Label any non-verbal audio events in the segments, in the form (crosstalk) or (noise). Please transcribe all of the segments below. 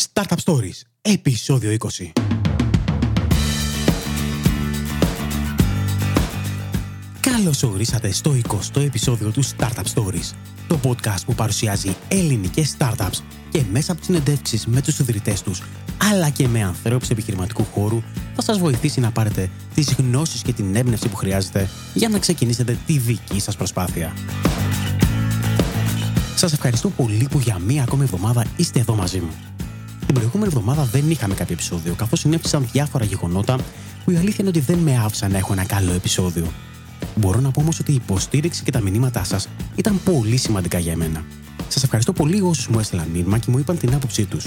Startup Stories, επεισόδιο 20. Καλώς ορίσατε στο 20ο επεισόδιο του Startup Stories, το podcast που παρουσιάζει ελληνικές startups και μέσα από τις συνεντεύξεις με τους ιδρυτές τους, αλλά και με ανθρώπους επιχειρηματικού χώρου, θα σας βοηθήσει να πάρετε τις γνώσεις και την έμπνευση που χρειάζεται για να ξεκινήσετε τη δική σας προσπάθεια. Σας ευχαριστώ πολύ που για μία ακόμη εβδομάδα είστε εδώ μαζί μου. Την προηγούμενη εβδομάδα δεν είχαμε κάποιο επεισόδιο, καθώς συνέβησαν διάφορα γεγονότα που η αλήθεια είναι ότι δεν με άφησαν να έχω ένα καλό επεισόδιο. Μπορώ να πω όμως ότι η υποστήριξη και τα μηνύματά σας ήταν πολύ σημαντικά για μένα. Σας ευχαριστώ πολύ όσους μου έστειλαν μήνυμα και μου είπαν την άποψή τους.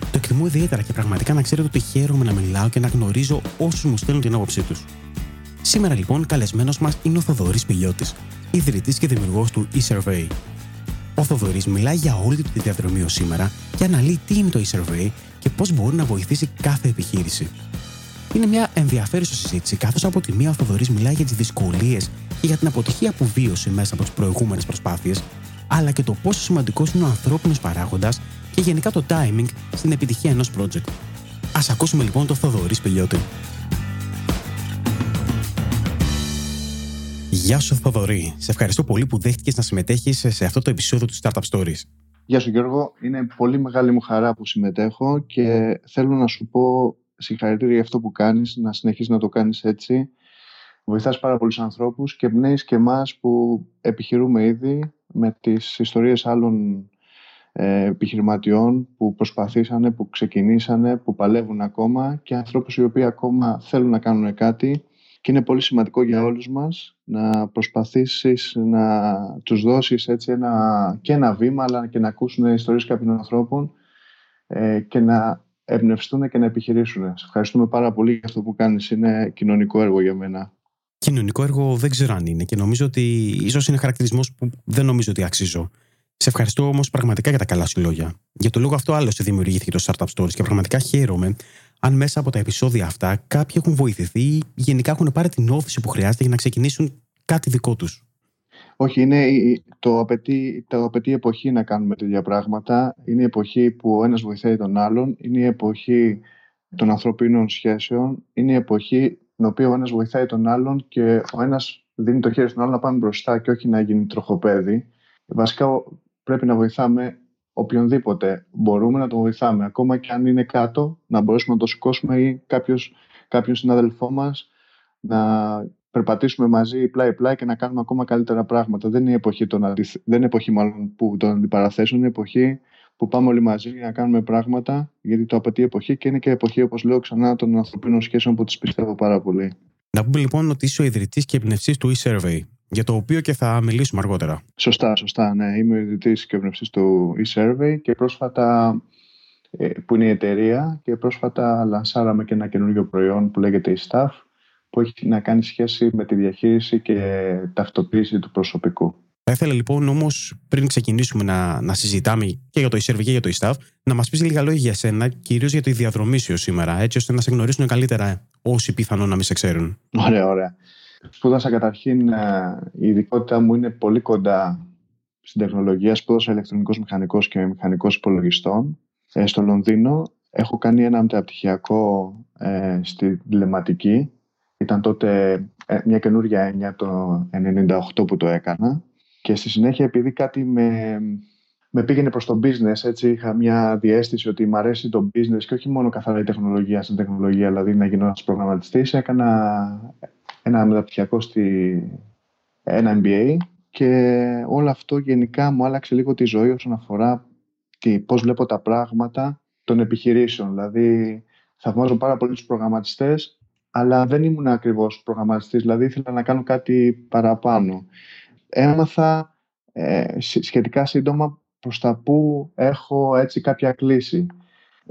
Το εκτιμώ ιδιαίτερα και πραγματικά να ξέρετε ότι χαίρομαι να μιλάω και να γνωρίζω όσους μου στέλνουν την άποψή τους. Σήμερα λοιπόν καλεσμένος μας είναι ο Θοδωρής Πιλιώτη, ιδρυτής και δημιουργός του eSurvey. Ο Θοδωρής μιλάει για όλη τη διαδρομή ως σήμερα και αναλύει τι είναι το e-survey και πώς μπορεί να βοηθήσει κάθε επιχείρηση. Είναι μια ενδιαφέρουσα συζήτηση, καθώς από τη μία ο Θοδωρής μιλάει για τις δυσκολίες και για την αποτυχία που βίωσε μέσα από τις προηγούμενες προσπάθειες, αλλά και το πόσο σημαντικός είναι ο ανθρώπινος παράγοντας και γενικά το timing στην επιτυχία ενός project. Α ακούσουμε λοιπόν τον Θοδωρή Σπηλιώτη. Γεια σου Θοδωρή. Σε ευχαριστώ πολύ που δέχτηκες να συμμετέχεις σε αυτό το επεισόδιο του Startup Stories. Γεια σου Γιώργο. Είναι πολύ μεγάλη μου χαρά που συμμετέχω και θέλω να σου πω συγχαρητήρια για αυτό που κάνεις, να συνεχίσεις να το κάνεις έτσι. Βοηθάς πάρα πολλούς ανθρώπους και εμπνέεις και εμάς που επιχειρούμε ήδη με τις ιστορίες άλλων ε, επιχειρηματιών που προσπαθήσανε, που ξεκινήσανε, που παλεύουν ακόμα και ανθρώπους οι οποίοι ακόμα θέλουν να κάνουν κάτι και είναι πολύ σημαντικό για όλους μας να προσπαθήσεις να τους δώσεις έτσι ένα, και ένα βήμα αλλά και να ακούσουν ιστορίες κάποιων ανθρώπων ε, και να εμπνευστούν και να επιχειρήσουν. Σε ευχαριστούμε πάρα πολύ για αυτό που κάνεις. Είναι κοινωνικό έργο για μένα. Κοινωνικό έργο δεν ξέρω αν είναι και νομίζω ότι ίσως είναι χαρακτηρισμός που δεν νομίζω ότι αξίζω. Σε ευχαριστώ όμως πραγματικά για τα καλά σου λόγια. Για το λόγο αυτό, άλλωστε δημιουργήθηκε το Startup Stories και πραγματικά χαίρομαι αν μέσα από τα επεισόδια αυτά κάποιοι έχουν βοηθηθεί ή γενικά έχουν πάρει την όθηση που χρειάζεται για να ξεκινήσουν κάτι δικό τους. Όχι, είναι, το, απαιτεί, το απαιτεί η εποχή να κάνουμε τέτοια πράγματα. Είναι η εποχή που ο ένας βοηθάει τον άλλον. Είναι η εποχή των ανθρωπίνων σχέσεων. Είναι η εποχή στην οποία ο ένας βοηθάει τον άλλον και ο ένας δίνει το χέρι στον άλλο να πάμε μπροστά και όχι να γίνει τροχοπέδι. Βασικά πρέπει να βοηθάμε οποιονδήποτε μπορούμε να τον βοηθάμε. Ακόμα και αν είναι κάτω, να μπορέσουμε να το σηκώσουμε ή κάποιος, κάποιον συνάδελφό μας να περπατήσουμε μαζί πλάι-πλάι και να κάνουμε ακόμα καλύτερα πράγματα. Δεν είναι η εποχή, των δεν είναι εποχή μάλλον που τον αντιπαραθέσουν, είναι εποχή που πάμε όλοι μαζί για να κάνουμε πράγματα, γιατί το απαιτεί εποχή και είναι και εποχή, όπως λέω ξανά, των ανθρωπίνων σχέσεων που τις πιστεύω πάρα πολύ. Να πούμε λοιπόν ότι είσαι ο ιδρυτής και εμπνευστής του e-survey για το οποίο και θα μιλήσουμε αργότερα. Σωστά, σωστά. Ναι. Είμαι ο ιδρυτής και εμπνευστής του eSurvey και πρόσφατα ε, που είναι η εταιρεία και πρόσφατα λανσάραμε και ένα καινούργιο προϊόν που λέγεται eStaff που έχει να κάνει σχέση με τη διαχείριση και ταυτοποίηση του προσωπικού. Θα ήθελα λοιπόν όμως πριν ξεκινήσουμε να, να συζητάμε και για το eSurvey και για το eStaff, να μας πεις λίγα λόγια για σένα, κυρίως για το διαδρομή σου σήμερα, έτσι ώστε να σε γνωρίσουν καλύτερα όσοι πιθανόν να μην σε ξέρουν. Ωραία, ωραία. Σπούδασα καταρχήν, ε, η ειδικότητα μου είναι πολύ κοντά στην τεχνολογία. Σπούδασα ηλεκτρονικός μηχανικός και μηχανικός υπολογιστών ε, στο Λονδίνο. Έχω κάνει ένα μεταπτυχιακό ε, στη τηλεματική. Ήταν τότε ε, μια καινούργια έννοια το 1998 που το έκανα. Και στη συνέχεια επειδή κάτι με, με πήγαινε προς το business, έτσι είχα μια διέστηση ότι μου αρέσει το business και όχι μόνο καθαρά η τεχνολογία στην τεχνολογία, δηλαδή να γίνω ένας προγραμματιστής, έκανα ένα μεταπτυχιακό στη ένα MBA και όλο αυτό γενικά μου άλλαξε λίγο τη ζωή όσον αφορά τι, πώς βλέπω τα πράγματα των επιχειρήσεων. Δηλαδή θαυμάζω πάρα πολύ τους προγραμματιστές αλλά δεν ήμουν ακριβώς προγραμματιστής, δηλαδή ήθελα να κάνω κάτι παραπάνω. Έμαθα ε, σχετικά σύντομα προς τα που έχω έτσι κάποια κλίση.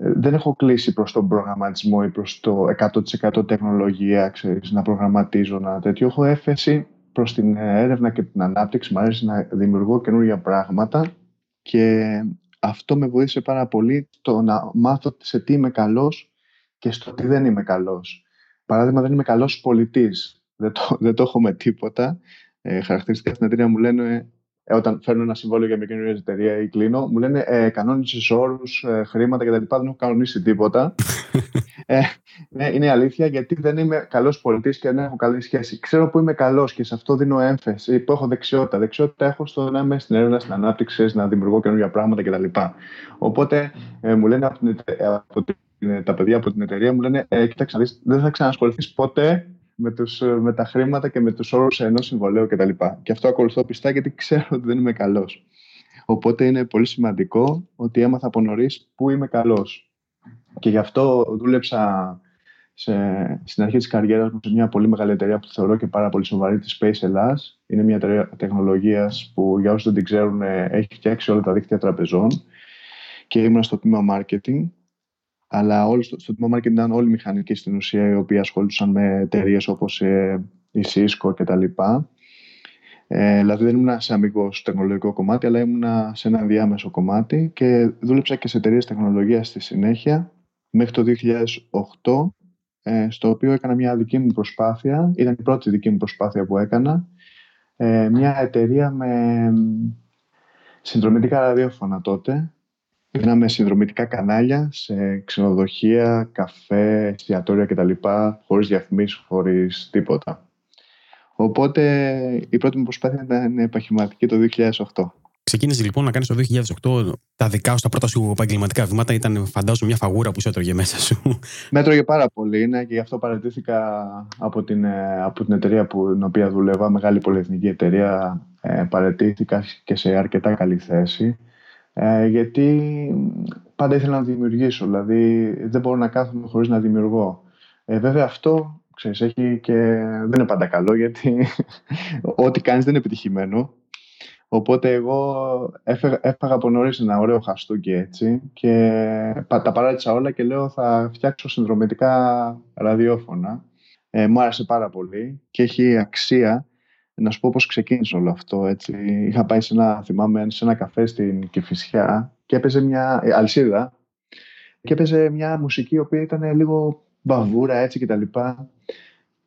Ε, δεν έχω κλείσει προς τον προγραμματισμό ή προς το 100% τεχνολογία, ξέρεις, να προγραμματίζω, να τέτοιο. Έχω έφεση προς την έρευνα και την ανάπτυξη. Μου αρέσει να δημιουργώ καινούργια πράγματα και αυτό με βοήθησε πάρα πολύ το να μάθω σε τι είμαι καλός και στο τι δεν είμαι καλός. Παράδειγμα, δεν είμαι καλός πολιτής. Δεν το, δεν το έχω με τίποτα. Ε, χαρακτηριστικά στην εταιρεία μου λένε ε, όταν φέρνω ένα συμβόλαιο για μια καινούργια εταιρεία ή κλείνω, μου λένε ε, κανόνισε όρου, ε, χρήματα κτλ. Δεν έχω κανονίσει τίποτα. (laughs) ε, ναι, είναι αλήθεια γιατί δεν είμαι καλός πολιτής και δεν έχω καλή σχέση. Ξέρω που είμαι καλός και σε αυτό δίνω έμφαση, που έχω δεξιότητα. Δεξιότητα έχω στο να είμαι στην έρευνα, στην ανάπτυξη, να δημιουργώ καινούργια πράγματα κτλ. Οπότε ε, μου λένε από την, από την, τα παιδιά από την εταιρεία μου λένε ε, Κοίταξε, δεν θα ξανασχοληθείς ποτέ με, τους, ε, με τα χρήματα και με τους όρους ενός συμβολέου κτλ. Και, και αυτό ακολουθώ πιστά γιατί ξέρω ότι δεν είμαι καλός. Οπότε είναι πολύ σημαντικό ότι έμαθα από νωρίς που είμαι καλός. Και γι' αυτό δούλεψα σε, στην αρχή της καριέρας μου σε μια πολύ μεγάλη εταιρεία που θεωρώ και πάρα πολύ σοβαρή, της Space Ελλάς. Είναι μια εταιρεία τεχνολογίας που για όσους δεν την ξέρουν έχει φτιάξει όλα τα δίκτυα τραπεζών και ήμουν στο τμήμα marketing αλλά όλοι στο, στο τμήμα marketing ήταν όλοι μηχανικοί στην ουσία οι οποίοι ασχολούσαν με εταιρείες όπως ε, η Cisco κτλ. Ε, δηλαδή δεν ήμουν σε αμυγό τεχνολογικό κομμάτι, αλλά ήμουν σε ένα διάμεσο κομμάτι και δούλεψα και σε εταιρείες τεχνολογίας στη συνέχεια μέχρι το 2008, ε, στο οποίο έκανα μια δική μου προσπάθεια. Ήταν η πρώτη δική μου προσπάθεια που έκανα. Ε, μια εταιρεία με συνδρομητικά ραδιόφωνα τότε, Πήραμε συνδρομητικά κανάλια σε ξενοδοχεία, καφέ, εστιατόρια κτλ. Χωρίς διαφημίσεις, χωρίς τίποτα. Οπότε η πρώτη μου προσπάθεια ήταν επαχηματική το 2008. Ξεκίνησε λοιπόν να κάνεις το 2008 τα δικά σου, τα πρώτα σου επαγγελματικά βήματα. Ήταν φαντάζομαι μια φαγούρα που σου έτρωγε μέσα σου. Με έτρωγε πάρα πολύ ναι, και γι' αυτό παρατήθηκα από την, ε, από την εταιρεία που, την οποία δουλεύα, μεγάλη πολυεθνική εταιρεία. Ε, παρατήθηκα και σε αρκετά καλή θέση. Ε, γιατί πάντα ήθελα να δημιουργήσω, δηλαδή δεν μπορώ να κάθομαι χωρίς να δημιουργώ. Ε, βέβαια αυτό, ξέρεις, έχει και δεν είναι πάντα καλό γιατί (laughs) ό,τι κάνεις δεν είναι επιτυχημένο. Οπότε εγώ έφεγα, έφαγα από νωρίς ένα ωραίο χαστούκι έτσι και τα παράτησα όλα και λέω θα φτιάξω συνδρομητικά ραδιόφωνα. Ε, μου άρεσε πάρα πολύ και έχει αξία να σου πω πώς ξεκίνησε όλο αυτό. Έτσι. Είχα πάει σε ένα, θυμάμαι, σε ένα καφέ στην Κηφισιά και έπαιζε μια ε, αλσίδα και έπαιζε μια μουσική η οποία ήταν λίγο μπαβούρα έτσι και τα λοιπά.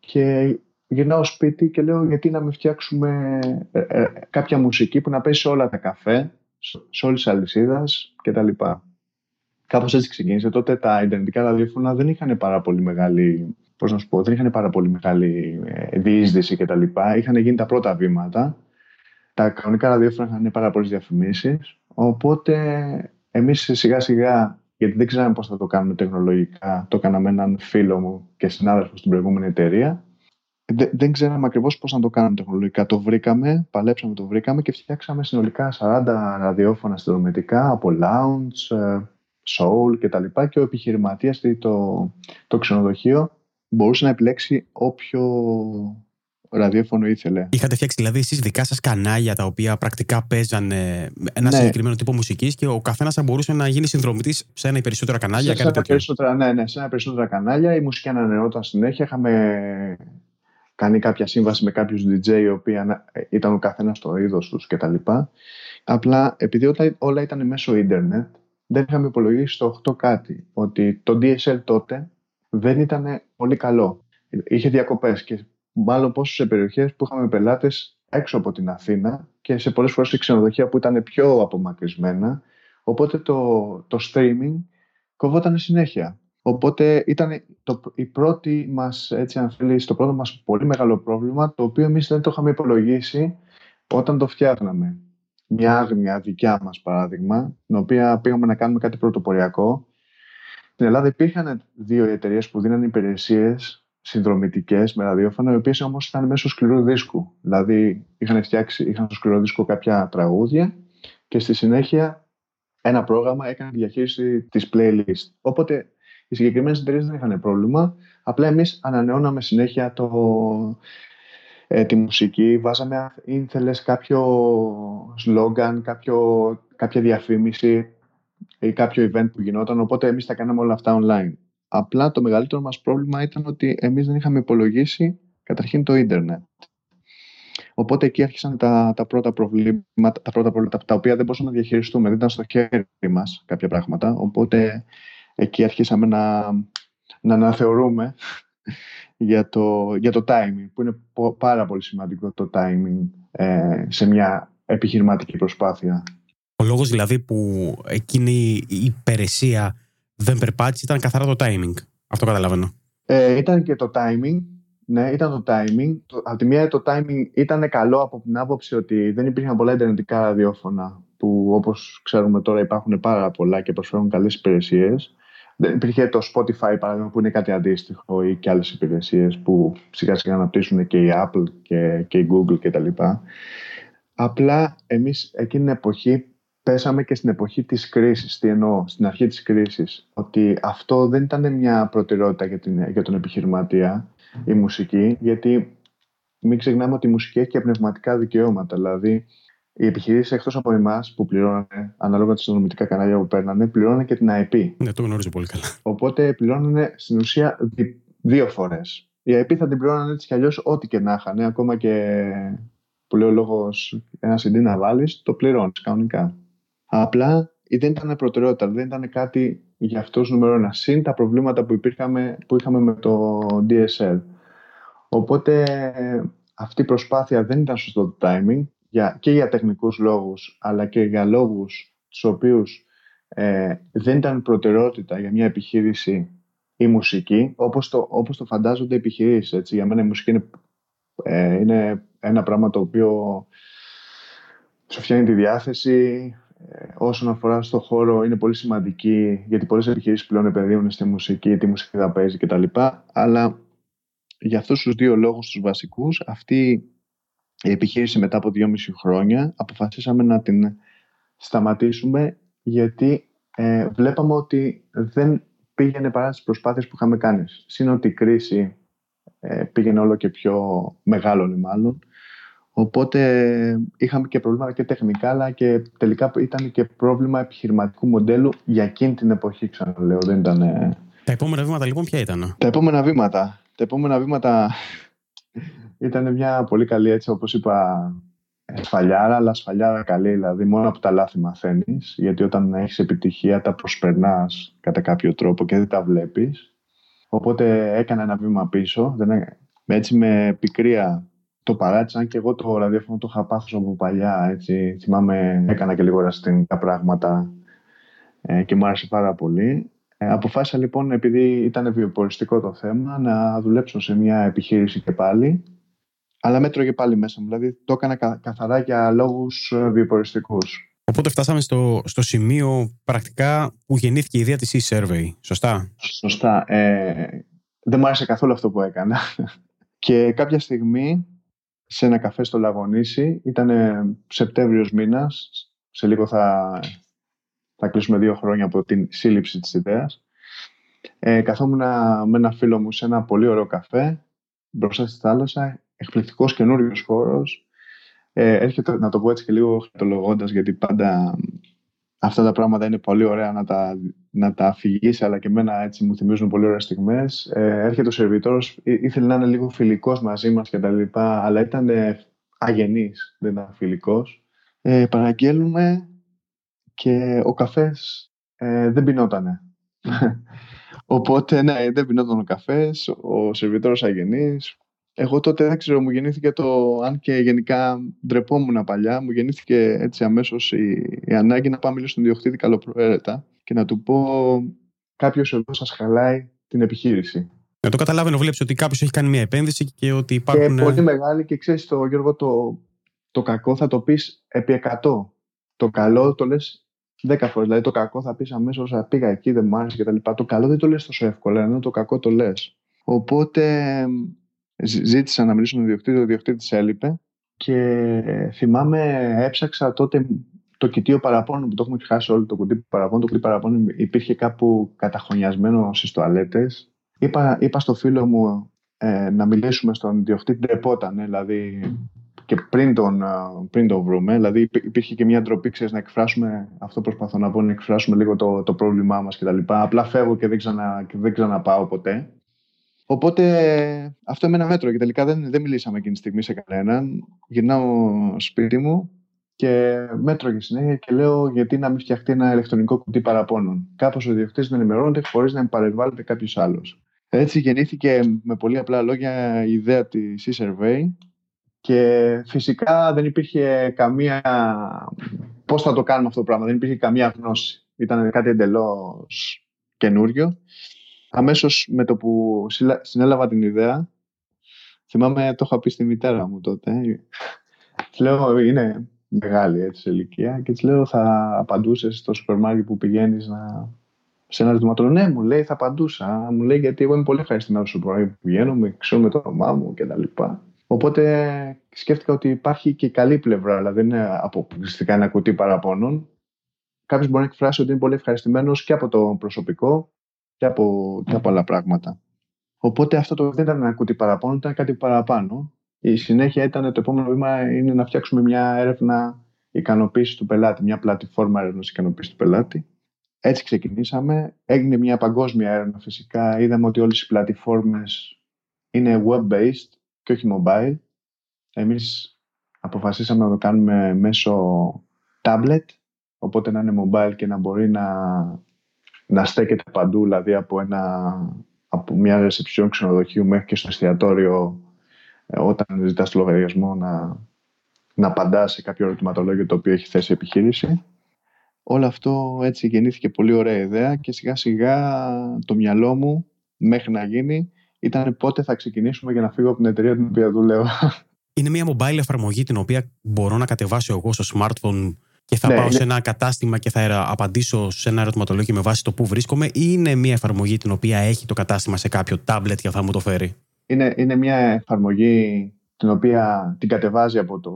Και γυρνάω σπίτι και λέω γιατί να μην φτιάξουμε ε, ε, κάποια μουσική που να παίζει σε όλα τα καφέ, σε όλες τις αλυσίδες και τα λοιπά. Κάπως έτσι ξεκίνησε. Τότε τα ιντερνετικά ραδιόφωνα δεν είχαν πάρα πολύ μεγάλη πώς να σου πω, δεν είχαν πάρα πολύ μεγάλη ε, διείσδυση κτλ. Είχαν γίνει τα πρώτα βήματα. Τα κανονικά ραδιόφωνα είχαν πάρα πολλές διαφημίσεις. Οπότε εμείς σιγά σιγά, γιατί δεν ξέραμε πώς θα το κάνουμε τεχνολογικά, το έκανα με έναν φίλο μου και συνάδελφο στην προηγούμενη εταιρεία. Δεν, ξέραμε ακριβώς πώς να το κάνουμε τεχνολογικά. Το βρήκαμε, παλέψαμε, το βρήκαμε και φτιάξαμε συνολικά 40 ραδιόφωνα συνδρομητικά από lounge, ε, soul κτλ. Και, και ο επιχειρηματίας, το, το ξενοδοχείο, μπορούσε να επιλέξει όποιο ραδιόφωνο ήθελε. Είχατε φτιάξει δηλαδή εσείς δικά σας κανάλια τα οποία πρακτικά παίζανε ένα ναι. συγκεκριμένο τύπο μουσικής και ο καθένας θα μπορούσε να γίνει συνδρομητής σε ένα ή περισσότερα κανάλια. Σε, σε ένα περισσότερα, ναι, ναι, σε ένα περισσότερα κανάλια. Η μουσική ανανεώταν συνέχεια. Είχαμε κάνει κάποια σύμβαση με κάποιους DJ οι οποίοι ήταν ο καθένας στο είδος τους κτλ. Απλά επειδή όλα ήταν μέσω ίντερνετ, δεν είχαμε υπολογίσει το 8 κάτι. Ότι το DSL τότε δεν ήταν πολύ καλό. Είχε διακοπές και μάλλον πόσο σε περιοχές που είχαμε πελάτες έξω από την Αθήνα και σε πολλές φορές σε ξενοδοχεία που ήταν πιο απομακρυσμένα. Οπότε το, το streaming κοβόταν συνέχεια. Οπότε ήταν το, η πρώτη μας, έτσι αν θέλεις, το πρώτο μας πολύ μεγάλο πρόβλημα, το οποίο εμείς δεν το είχαμε υπολογίσει όταν το φτιάχναμε. Μια άγνοια δικιά μας παράδειγμα, την οποία πήγαμε να κάνουμε κάτι πρωτοποριακό στην Ελλάδα υπήρχαν δύο εταιρείες που δίνανε υπηρεσίες συνδρομητικές με ραδιόφωνο, οι οποίες όμως ήταν μέσω σκληρού δίσκου. Δηλαδή είχαν φτιάξει, είχαν στο σκληρό δίσκο κάποια τραγούδια και στη συνέχεια ένα πρόγραμμα έκανε τη διαχείριση της playlist. Οπότε οι συγκεκριμένες εταιρείες δεν είχαν πρόβλημα. Απλά εμείς ανανεώναμε συνέχεια το, ε, τη μουσική, βάζαμε ήθελε κάποιο σλόγκαν, κάποια διαφήμιση ή κάποιο event που γινόταν, οπότε εμείς τα κάναμε όλα αυτά online. Απλά το μεγαλύτερο μας πρόβλημα ήταν ότι εμείς δεν είχαμε υπολογίσει καταρχήν το ίντερνετ. Οπότε εκεί άρχισαν τα, τα πρώτα προβλήματα, τα πρώτα προβλήματα, τα οποία δεν μπορούσαμε να διαχειριστούμε, δεν ήταν στο χέρι μας κάποια πράγματα. Οπότε εκεί αρχίσαμε να, να αναθεωρούμε (laughs) για το, για το timing, που είναι πάρα πολύ σημαντικό το timing ε, σε μια επιχειρηματική προσπάθεια. Ο λόγος δηλαδή που εκείνη η υπηρεσία δεν περπάτησε ήταν καθαρά το timing. Αυτό καταλαβαίνω. Ε, ήταν και το timing. Ναι, ήταν το timing. Από τη μία το timing ήταν καλό από την άποψη ότι δεν υπήρχαν πολλά ιντερνετικά ραδιόφωνα που όπως ξέρουμε τώρα υπάρχουν πάρα πολλά και προσφέρουν καλές υπηρεσίες. Δεν υπήρχε το Spotify παράδειγμα που είναι κάτι αντίστοιχο ή και άλλες υπηρεσίες που σιγά σιγά αναπτύσσουν και η Apple και, και η Google κτλ. Απλά εμείς εκείνη την εποχή πέσαμε και στην εποχή της κρίσης. Τι εννοώ, στην αρχή της κρίσης. Ότι αυτό δεν ήταν μια προτεραιότητα για, την, για τον επιχειρηματία, η μουσική, γιατί μην ξεχνάμε ότι η μουσική έχει και πνευματικά δικαιώματα. Δηλαδή, οι επιχειρήσεις εκτός από εμάς που πληρώνανε, ανάλογα με τα συνδρομητικά κανάλια που παίρνανε, πληρώνανε και την IP. Ναι, το γνωρίζω πολύ καλά. Οπότε πληρώνανε στην ουσία δύο φορές. Η IP θα την πληρώνανε έτσι κι αλλιώς ό,τι και να είχαν, ακόμα και που λέει ο λόγος ένα CD να βάλεις, το πληρώνεις κανονικά. Απλά δεν ήταν προτεραιότητα, δεν ήταν κάτι για αυτό νούμερο ένα. Συν τα προβλήματα που, υπήρχαμε, που είχαμε με το DSL. Οπότε αυτή η προσπάθεια δεν ήταν σωστό το timing για, και για τεχνικούς λόγους αλλά και για λόγους τους οποίους ε, δεν ήταν προτεραιότητα για μια επιχείρηση η μουσική όπως το, όπως το φαντάζονται οι επιχειρήσεις. Έτσι. Για μένα η μουσική είναι, ε, είναι ένα πράγμα το οποίο σου φτιάχνει τη διάθεση, ε, όσον αφορά στο χώρο είναι πολύ σημαντική γιατί πολλές επιχειρήσεις πλέον επενδύουν στη μουσική, τη μουσική θα παίζει κτλ. Αλλά για αυτούς τους δύο λόγους τους βασικούς αυτή η επιχείρηση μετά από δυόμιση χρόνια αποφασίσαμε να την σταματήσουμε γιατί ε, βλέπαμε ότι δεν πήγαινε παρά τις προσπάθειες που είχαμε κάνει. Συν ότι η κρίση ε, πήγαινε όλο και πιο μεγάλο μάλλον. Οπότε είχαμε και προβλήματα και τεχνικά, αλλά και τελικά ήταν και πρόβλημα επιχειρηματικού μοντέλου για εκείνη την εποχή, ξαναλέω. Δεν ήταν... Τα επόμενα βήματα λοιπόν ποια ήταν; Τα επόμενα βήματα. Τα επόμενα βήματα (laughs) ήταν μια πολύ καλή, έτσι όπως είπα, σφαλιάρα, αλλά σφαλιάρα καλή, δηλαδή μόνο από τα λάθη μαθαίνεις, γιατί όταν έχεις επιτυχία τα προσπερνάς κατά κάποιο τρόπο και δεν τα βλέπεις. Οπότε έκανα ένα βήμα πίσω, δεν, έτσι με πικρία το παράτησα, αν και εγώ το ραδιόφωνο το είχα πάθος από παλιά, έτσι, θυμάμαι έκανα και λίγο ραστινικά πράγματα ε, και μου άρεσε πάρα πολύ. Ε, αποφάσισα λοιπόν, επειδή ήταν βιοποριστικό το θέμα, να δουλέψω σε μια επιχείρηση και πάλι αλλά μέτρωγε πάλι μέσα μου. Δηλαδή το έκανα καθαρά για λόγους ε, βιοποριστικούς. Οπότε φτάσαμε στο, στο σημείο πρακτικά που γεννήθηκε η ιδέα της e-survey. Σωστά; Σωστά. Ε, δεν μου άρεσε καθόλου αυτό που έκανα. (laughs) Και κάποια στιγμή σε ένα καφέ στο Λαγονίσι, ήταν Σεπτέμβριος μήνας, σε λίγο θα, θα κλείσουμε δύο χρόνια από την σύλληψη της ιδέας. Ε, καθόμουν με ένα φίλο μου σε ένα πολύ ωραίο καφέ, μπροστά στη θάλασσα, εκπληκτικός καινούριος χώρος. Ε, έρχεται, να το πω έτσι και λίγο χαρτολογώντας, γιατί πάντα αυτά τα πράγματα είναι πολύ ωραία να τα, να τα αφηγήσει, αλλά και εμένα έτσι μου θυμίζουν πολύ ωραίες στιγμές. Ε, έρχεται ο σερβιτόρος, ήθελε να είναι λίγο φιλικός μαζί μας και τα λοιπά, αλλά ήταν αγενής, δεν ήταν φιλικός. Ε, παραγγέλνουμε και ο καφές ε, δεν πεινότανε. (laughs) Οπότε, ναι, δεν πεινόταν ο καφές, ο σερβιτόρος αγενής, εγώ τότε δεν ξέρω, μου γεννήθηκε το, αν και γενικά ντρεπόμουν παλιά, μου γεννήθηκε έτσι αμέσως η, η ανάγκη να πάω μιλήσω στον διοκτήτη καλοπροαίρετα και να του πω κάποιος εδώ σας χαλάει την επιχείρηση. Να το καταλάβαινε, βλέπει ότι κάποιος έχει κάνει μια επένδυση και ότι υπάρχουν. Και πολύ μεγάλη και ξέρεις το Γιώργο, το, το κακό θα το πεις επί 100. Το καλό το λες 10 φορές. Δηλαδή το κακό θα πεις αμέσως πήγα εκεί, δεν μου άρεσε κτλ. Το καλό δεν το λες τόσο εύκολα, ενώ το κακό το λες. Οπότε ζήτησα να μιλήσω με τον διοκτήτη, ο διοκτήτης έλειπε και θυμάμαι έψαξα τότε το κοιτίο παραπώνου που το έχουμε χάσει όλο το κουτί παραπώνου. Το κουτί παραπώνου υπήρχε κάπου καταχωνιασμένο στις τουαλέτες. Είπα, είπα στο φίλο μου ε, να μιλήσουμε στον διοκτήτη, ντρεπόταν, δηλαδή και πριν τον, ε, πριν τον βρούμε. Δηλαδή υπήρχε και μια ντροπή, ξέρεις, να εκφράσουμε αυτό που προσπαθώ να πω, να εκφράσουμε λίγο το, το πρόβλημά μας κτλ. Απλά φεύγω και δεν, ξανα, και δεν ξαναπάω ποτέ. Οπότε αυτό είναι ένα μέτρο και τελικά δεν, δεν μιλήσαμε εκείνη τη στιγμή σε κανέναν. Γυρνάω σπίτι μου και μέτρο για συνέχεια και λέω γιατί να μην φτιαχτεί ένα ηλεκτρονικό κουτί παραπώνων; Κάπως ο διοκτήτη να ενημερώνεται χωρίς να παρεμβάλλεται κάποιος άλλος. Έτσι γεννήθηκε με πολύ απλά λόγια η ιδέα της e-survey Και φυσικά δεν υπήρχε καμία. Πώς θα το κάνουμε αυτό το πράγμα, δεν υπήρχε καμία γνώση. Ήταν κάτι εντελώς καινούριο. Αμέσως με το που συνέλαβα την ιδέα, θυμάμαι το είχα πει στη μητέρα μου τότε. Της λέω, είναι μεγάλη έτσι σε ηλικία και της λέω θα απαντούσες στο σούπερ μάρκετ που πηγαίνεις να... σε ένα ερωτηματολόγιο. Ναι, μου λέει θα απαντούσα. Μου λέει γιατί εγώ είμαι πολύ ευχαριστημένο στο σούπερ μάρκετ που πηγαίνω, με ξέρω με το όνομά μου κτλ. Οπότε σκέφτηκα ότι υπάρχει και καλή πλευρά, αλλά δεν είναι αποκλειστικά ένα κουτί παραπώνων. Κάποιος μπορεί να εκφράσει ότι είναι πολύ ευχαριστημένος και από το προσωπικό και από, και από άλλα πράγματα. Οπότε αυτό το δεν ήταν ένα κουτί παραπάνω, ήταν κάτι παραπάνω. Η συνέχεια ήταν το επόμενο βήμα είναι να φτιάξουμε μια έρευνα ικανοποίησης του πελάτη, μια πλατφόρμα έρευνας ικανοποίησης του πελάτη. Έτσι ξεκινήσαμε. Έγινε μια παγκόσμια έρευνα φυσικά. Είδαμε ότι όλες οι πλατφόρμες είναι web-based και όχι mobile. Εμείς αποφασίσαμε να το κάνουμε μέσω tablet, οπότε να είναι mobile και να μπορεί να, να στέκεται παντού, δηλαδή από, ένα, από μια ρεσεψιόν ξενοδοχείου μέχρι και στο εστιατόριο ε, όταν ζητάς το λογαριασμό να, να απαντάς σε κάποιο ερωτηματολόγιο το οποίο έχει θέσει επιχείρηση. Όλο αυτό έτσι γεννήθηκε πολύ ωραία ιδέα και σιγά σιγά το μυαλό μου μέχρι να γίνει ήταν πότε θα ξεκινήσουμε για να φύγω από την εταιρεία την οποία δουλεύω. Είναι μια mobile εφαρμογή την οποία μπορώ να κατεβάσω εγώ στο smartphone και θα ναι, πάω σε ένα κατάστημα και θα απαντήσω σε ένα ερωτηματολόγιο με βάση το που βρίσκομαι ή είναι μια εφαρμογή την οποία έχει το κατάστημα σε κάποιο tablet και θα μου το φέρει; Είναι, είναι μια εφαρμογή την οποία την κατεβάζει από, το,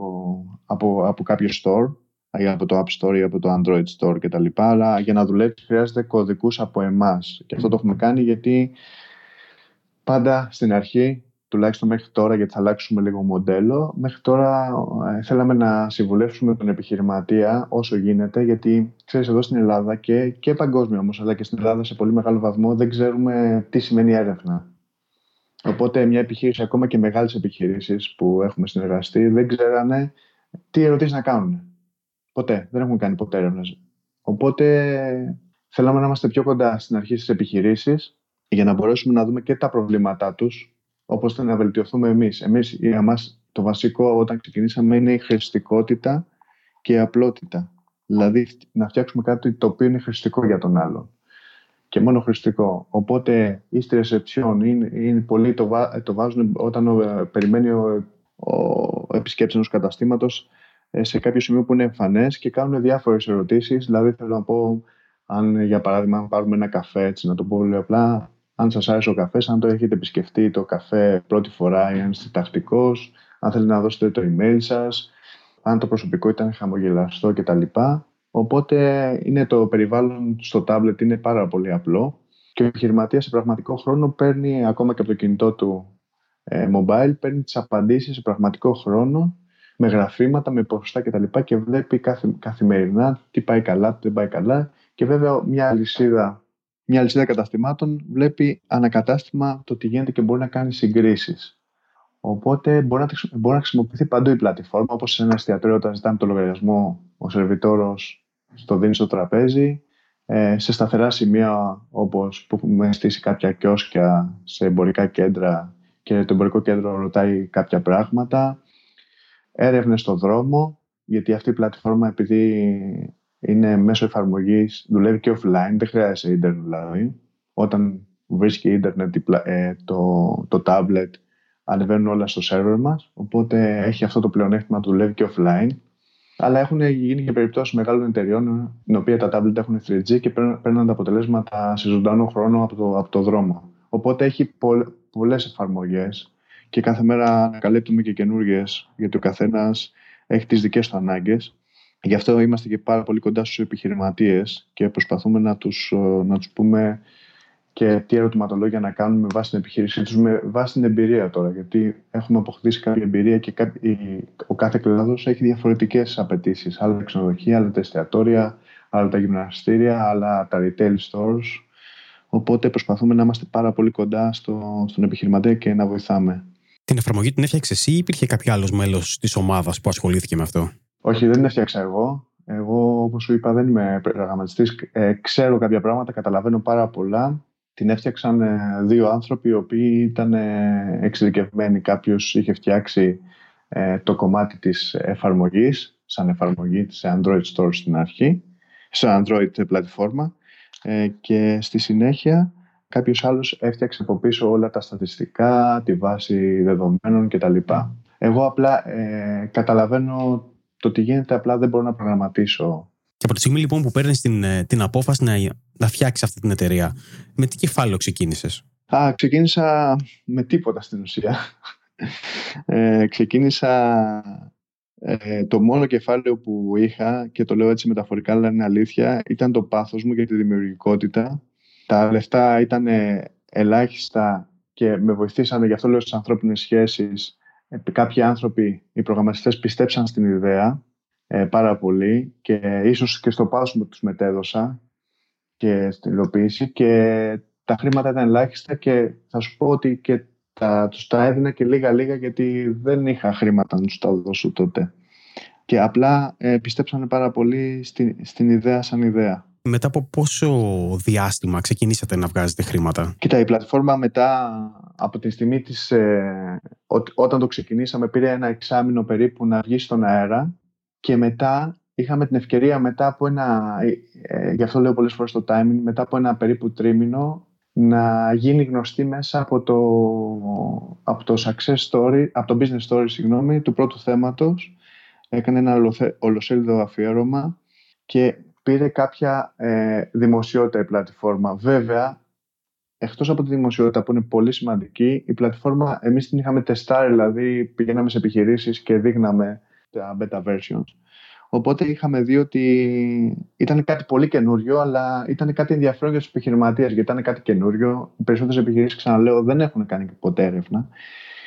από, από κάποιο store ή από το App Store ή από το Android Store κτλ. Αλλά για να δουλέψει χρειάζεται κωδικούς από εμάς. Και αυτό το έχουμε κάνει γιατί πάντα στην αρχή, τουλάχιστον μέχρι τώρα, γιατί θα αλλάξουμε λίγο μοντέλο, μέχρι τώρα ε, θέλαμε να συμβουλεύσουμε τον επιχειρηματία όσο γίνεται, γιατί ξέρεις εδώ στην Ελλάδα και, και παγκόσμια όμως, αλλά και στην Ελλάδα σε πολύ μεγάλο βαθμό δεν ξέρουμε τι σημαίνει έρευνα. Οπότε μια επιχείρηση, ακόμα και μεγάλες επιχειρήσεις που έχουμε συνεργαστεί, δεν ξέρανε τι ερωτήσεις να κάνουν. Ποτέ. Δεν έχουμε κάνει ποτέ έρευνες. Οπότε θέλαμε να είμαστε πιο κοντά στην αρχή στις επιχειρήσεις για να μπορέσουμε να δούμε και τα προβλήματά τους, όπως θα να βελτιωθούμε εμείς. Εμείς, για μας, το βασικό όταν ξεκινήσαμε είναι η χρηστικότητα και η απλότητα. Δηλαδή να φτιάξουμε κάτι το οποίο είναι χρηστικό για τον άλλον και μόνο χρηστικό. Οπότε η στη ρεσεψιόν είναι, είναι πολλοί το, το βάζουν όταν ο, περιμένει ο, ο επισκέπτης ενός καταστήματος ε, σε κάποιο σημείο που είναι εμφανές και κάνουν διάφορες ερωτήσεις. Δηλαδή θέλω να πω αν για παράδειγμα αν πάρουμε ένα καφέ έτσι να το πω πολύ απλά αν σας άρεσε ο καφές, αν το έχετε επισκεφτεί το καφέ πρώτη φορά ή αν είστε τακτικός, αν θέλετε να δώσετε το email σας, αν το προσωπικό ήταν χαμογελαστό κτλ. Οπότε είναι το περιβάλλον στο tablet είναι πάρα πολύ απλό και ο επιχειρηματίας σε πραγματικό χρόνο παίρνει ακόμα και από το κινητό του ε, mobile, παίρνει τις απαντήσεις σε πραγματικό χρόνο με γραφήματα, με ποσοστά κτλ. Και, και βλέπει καθημερινά τι πάει καλά, τι δεν πάει καλά και βέβαια μια λυσίδα μια λυσίδα καταστημάτων βλέπει ανακατάστημα το τι γίνεται και μπορεί να κάνει συγκρίσεις. Οπότε μπορεί να, μπορεί να χρησιμοποιηθεί παντού η πλατφόρμα, όπως σε ένα εστιατόριο όταν ζητάμε το λογαριασμό, ο σερβιτόρος το δίνει στο τραπέζι, ε, σε σταθερά σημεία όπως που έχουμε στήσει κάποια κιόσκια σε εμπορικά κέντρα και το εμπορικό κέντρο ρωτάει κάποια πράγματα, έρευνες στο δρόμο, γιατί αυτή η πλατφόρμα επειδή είναι μέσω εφαρμογής, δουλεύει και offline, δεν χρειάζεται ίντερνετ δηλαδή. Όταν βρίσκει ίντερνετ ε, το, το tablet, ανεβαίνουν όλα στο server μας, οπότε έχει αυτό το πλεονέκτημα να δουλεύει και offline. Αλλά έχουν γίνει και περιπτώσεις μεγάλων εταιριών, οι οποία τα tablet έχουν 3G και παίρνουν τα αποτελέσματα σε ζωντανό χρόνο από το, από το δρόμο. Οπότε έχει πολλ, πολλές εφαρμογές και κάθε μέρα ανακαλύπτουμε και καινούργιες, γιατί ο καθένας έχει τις δικές του ανάγκες. Γι' αυτό είμαστε και πάρα πολύ κοντά στους επιχειρηματίες και προσπαθούμε να τους, ε, να τους πούμε και τι ερωτηματολόγια να κάνουμε με βάση την επιχείρησή τους, με βάση την εμπειρία τώρα. Γιατί έχουμε αποκτήσει κάποια εμπειρία και ο κάθε κλάδος έχει διαφορετικές απαιτήσεις. Άλλα τα ξενοδοχεία, άλλα τα εστιατόρια, άλλα τα γυμναστήρια, άλλα τα retail stores. Οπότε προσπαθούμε να είμαστε πάρα πολύ κοντά στο, στον επιχειρηματία και να βοηθάμε. Την εφαρμογή την έφτιαξες εσύ ή υπήρχε κάποιος άλλος μέλος της ομάδας που ασχολήθηκε με αυτό; Όχι, δεν την έφτιαξα εγώ. Εγώ, όπως σου είπα, δεν είμαι προγραμματιστής. Ε, ξέρω κάποια πράγματα, καταλαβαίνω πάρα πολλά. Την έφτιαξαν ε, δύο άνθρωποι οι οποίοι ήταν ε, εξειδικευμένοι. Κάποιος είχε φτιάξει ε, το κομμάτι της εφαρμογής, σαν εφαρμογή σε Android Store στην αρχή, σε Android πλατφόρμα ε, και στη συνέχεια κάποιος άλλος έφτιαξε από πίσω όλα τα στατιστικά, τη βάση δεδομένων κτλ. Εγώ απλά ε, καταλαβαίνω το τι γίνεται, απλά δεν μπορώ να προγραμματίσω. Και από τη στιγμή λοιπόν που παίρνεις την, ε, την απόφαση να, να φτιάξεις αυτή την εταιρεία, με τι κεφάλαιο ξεκίνησες; Α, ξεκίνησα με τίποτα στην ουσία. Ε, ξεκίνησα ε, το μόνο κεφάλαιο που είχα και το λέω έτσι μεταφορικά αλλά είναι αλήθεια ήταν το πάθος μου για τη δημιουργικότητα. Τα λεφτά ήταν ελάχιστα και με βοηθήσανε γι' αυτό λέω στις ανθρώπινες σχέσεις κάποιοι άνθρωποι, οι προγραμματιστές πιστέψαν στην ιδέα ε, πάρα πολύ και ίσως και στο πάθος μου τους μετέδωσα και στην υλοποίηση και τα χρήματα ήταν ελάχιστα και θα σου πω ότι και τα, τους τα έδινα και λίγα λίγα γιατί δεν είχα χρήματα να τους τα δώσω τότε. Και απλά ε, πιστέψανε πάρα πολύ στην, στην ιδέα σαν ιδέα. Μετά από πόσο διάστημα ξεκινήσατε να βγάζετε χρήματα; Κοίτα, η πλατφόρμα μετά από τη στιγμή της, ε, όταν το ξεκινήσαμε πήρε ένα εξάμεινο περίπου να βγει στον αέρα και μετά είχαμε την ευκαιρία μετά από ένα, ε, ε, γι' αυτό λέω πολλές φορές το timing, μετά από ένα περίπου τρίμηνο να γίνει γνωστή μέσα από το, από το success story, από το business story, συγγνώμη, του πρώτου θέματος. Έκανε ένα ολοσέλιδο αφιέρωμα και πήρε κάποια ε, δημοσιότητα η πλατφόρμα. Βέβαια, εκτός από τη δημοσιότητα που είναι πολύ σημαντική, η πλατφόρμα εμείς την είχαμε τεστάρει, δηλαδή πηγαίναμε σε επιχειρήσεις και δείχναμε τα beta versions. Οπότε είχαμε δει ότι ήταν κάτι πολύ καινούριο, αλλά ήταν κάτι ενδιαφέρον για τους επιχειρηματίες, γιατί ήταν κάτι καινούριο. Οι περισσότερες επιχειρήσεις, ξαναλέω, δεν έχουν κάνει ποτέ έρευνα.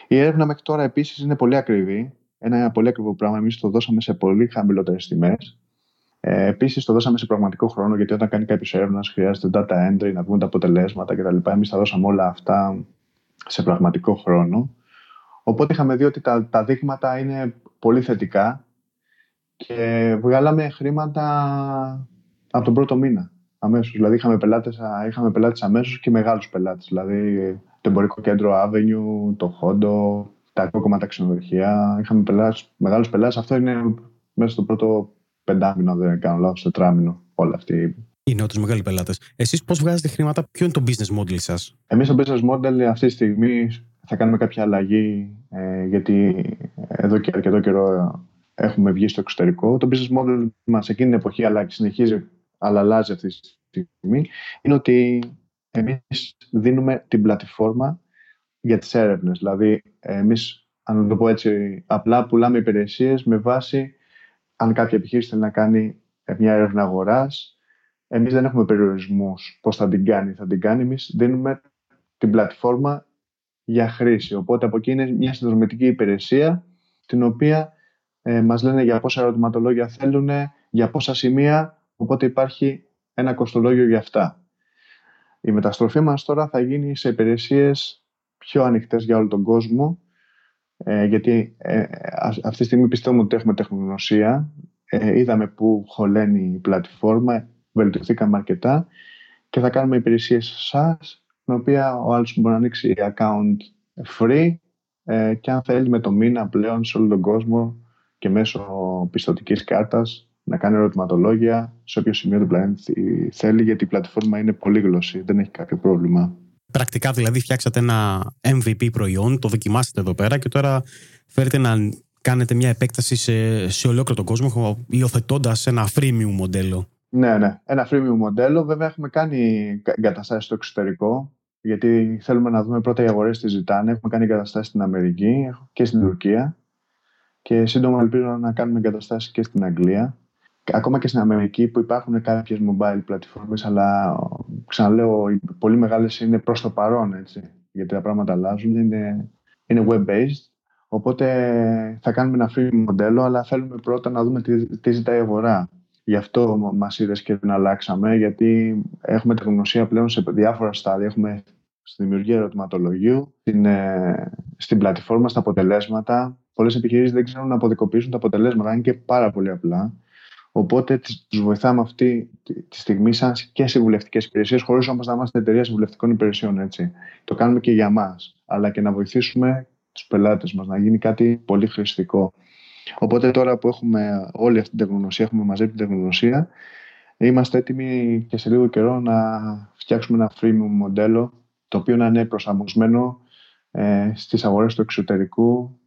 Η έρευνα μέχρι τώρα επίσης είναι πολύ ακριβή. Ένα πολύ ακριβό πράγμα. Εμείς το δώσαμε σε πολύ χαμηλότερες τιμές. Ε, Επίσης, το δώσαμε σε πραγματικό χρόνο, γιατί όταν κάνει κάποιος έρευνας, χρειάζεται data entry, να βγουν τα αποτελέσματα κτλ. Εμείς τα δώσαμε όλα αυτά σε πραγματικό χρόνο. Οπότε είχαμε δει ότι τα, τα δείγματα είναι πολύ θετικά και βγάλαμε χρήματα από τον πρώτο μήνα. Αμέσως. Δηλαδή είχαμε πελάτες, είχαμε πελάτες αμέσως και μεγάλους πελάτες. Δηλαδή το εμπορικό κέντρο Avenue, το Hondo, τα ακόμα τα ξενοδοχεία. Είχαμε πελάτες, μεγάλους πελάτες. Αυτό είναι μέσα στο πρώτο πεντάμινο, δεν κάνω λάθος, τετράμινο όλα αυτοί. Είναι όντω μεγάλοι πελάτες. Εσείς πώς βγάζετε χρήματα, ποιο είναι το business model σας, Εμείς το business model αυτή τη στιγμή θα κάνουμε κάποια αλλαγή, ε, γιατί εδώ και αρκετό καιρό έχουμε βγει στο εξωτερικό. Το business model μας εκείνη την εποχή αλλά συνεχίζει, αλλά αλλάζει αυτή τη στιγμή, είναι ότι εμείς δίνουμε την πλατφόρμα για τις έρευνες. Δηλαδή, εμείς, αν το πω έτσι, απλά πουλάμε υπηρεσίες με βάση αν κάποια επιχείρηση θέλει να κάνει μια έρευνα αγοράς, εμείς δεν έχουμε περιορισμούς πώς θα την κάνει, θα την κάνει. Εμείς δίνουμε την πλατφόρμα για χρήση. Οπότε από εκεί είναι μια συνδρομητική υπηρεσία την οποία ε, μας λένε για πόσα ερωτηματολόγια θέλουν, για πόσα σημεία, οπότε υπάρχει ένα κοστολόγιο για αυτά. Η μεταστροφή μας τώρα θα γίνει σε υπηρεσίες πιο ανοιχτές για όλο τον κόσμο, ε, γιατί ε, αυτή τη στιγμή πιστεύουμε ότι έχουμε τεχνογνωσία, ε, είδαμε που χωλαίνει η πλατφόρμα, βελτιωθήκαμε αρκετά και θα κάνουμε υπηρεσίες SaaS, με οποία ο άλλος μπορεί να ανοίξει account free ε, και αν θέλει με το μήνα πλέον σε όλο τον κόσμο και μέσω πιστοτικής κάρτας να κάνει ερωτηματολόγια σε όποιο σημείο του πλανήτη θέλει, γιατί η πλατφόρμα είναι πολύγλωση, δεν έχει κάποιο πρόβλημα. Πρακτικά δηλαδή φτιάξατε ένα MVP προϊόν, το δοκιμάσατε εδώ πέρα και τώρα φέρετε να κάνετε μια επέκταση σε, σε ολόκληρο τον κόσμο υιοθετώντας ένα freemium μοντέλο. Ναι, ναι. Ένα freemium μοντέλο. Βέβαια έχουμε κάνει εγκαταστάσεις στο εξωτερικό γιατί θέλουμε να δούμε πρώτα οι αγορές τι ζητάνε. Έχουμε κάνει εγκαταστάσεις στην Αμερική και στην Τουρκία και σύντομα ελπίζω να κάνουμε εγκαταστάσεις και στην Αγγλία. Ακόμα και στην Αμερική που υπάρχουν κάποιες mobile πλατφόρμες, αλλά ξαναλέω, οι πολύ μεγάλες είναι προς το παρόν, έτσι, γιατί τα πράγματα αλλάζουν, είναι, είναι web-based. Οπότε θα κάνουμε ένα free μοντέλο, αλλά θέλουμε πρώτα να δούμε τι, τι ζητάει η αγορά. Γι' αυτό μας είδες και την αλλάξαμε, γιατί έχουμε τεχνογνωσία πλέον σε διάφορα στάδια. Έχουμε στη δημιουργία ερωτηματολογίου, στην, ε, στην πλατφόρμα, στα αποτελέσματα. Πολλές επιχειρήσεις δεν ξέρουν να αποδικοποιήσουν τα αποτελέσματα, είναι και πάρα πολύ απλά. Οπότε τους βοηθάμε αυτή τη στιγμή σαν και συμβουλευτικέ υπηρεσίες, χωρίς όμως να είμαστε εταιρεία συμβουλευτικών υπηρεσιών. Έτσι. Το κάνουμε και για μας. Αλλά και να βοηθήσουμε τους πελάτες μας, να γίνει κάτι πολύ χρηστικό. Οπότε τώρα που έχουμε όλη αυτή την τεχνογνωσία, έχουμε μαζέψει την τεχνογνωσία, είμαστε έτοιμοι και σε λίγο καιρό να φτιάξουμε ένα freemium μοντέλο, το οποίο να είναι προσαρμοσμένο ε, στις αγορές του εξωτερικού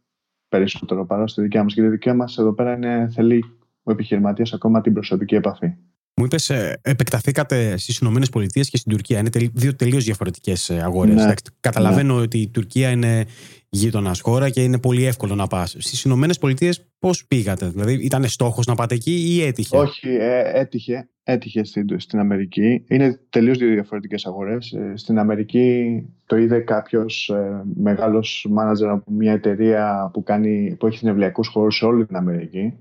περισσότερο παρά στη δικιά μας. Και η δικιά μας εδώ πέρα είναι, θέλει ο επιχειρηματίας ακόμα την προσωπική επαφή. Μου είπες, ε, επεκταθήκατε στις Ηνωμένες Πολιτείες και στην Τουρκία. Είναι δύο τελείως διαφορετικές ε, αγορές. Ναι. Καταλαβαίνω ναι. ότι η Τουρκία είναι γείτονας χώρα και είναι πολύ εύκολο να πας. Στις Ηνωμένες Πολιτείες πώς πήγατε, Δηλαδή ήταν στόχος να πάτε εκεί ή έτυχε; Όχι, ε, έτυχε. Έτυχε στην, στην Αμερική. Είναι τελείως δύο διαφορετικές αγορές. Ε, στην Αμερική το είδε κάποιος ε, μεγάλος μάνατζερ από μια εταιρεία που, κάνει, που έχει συνευλιακούς χώρους σε όλη την Αμερική.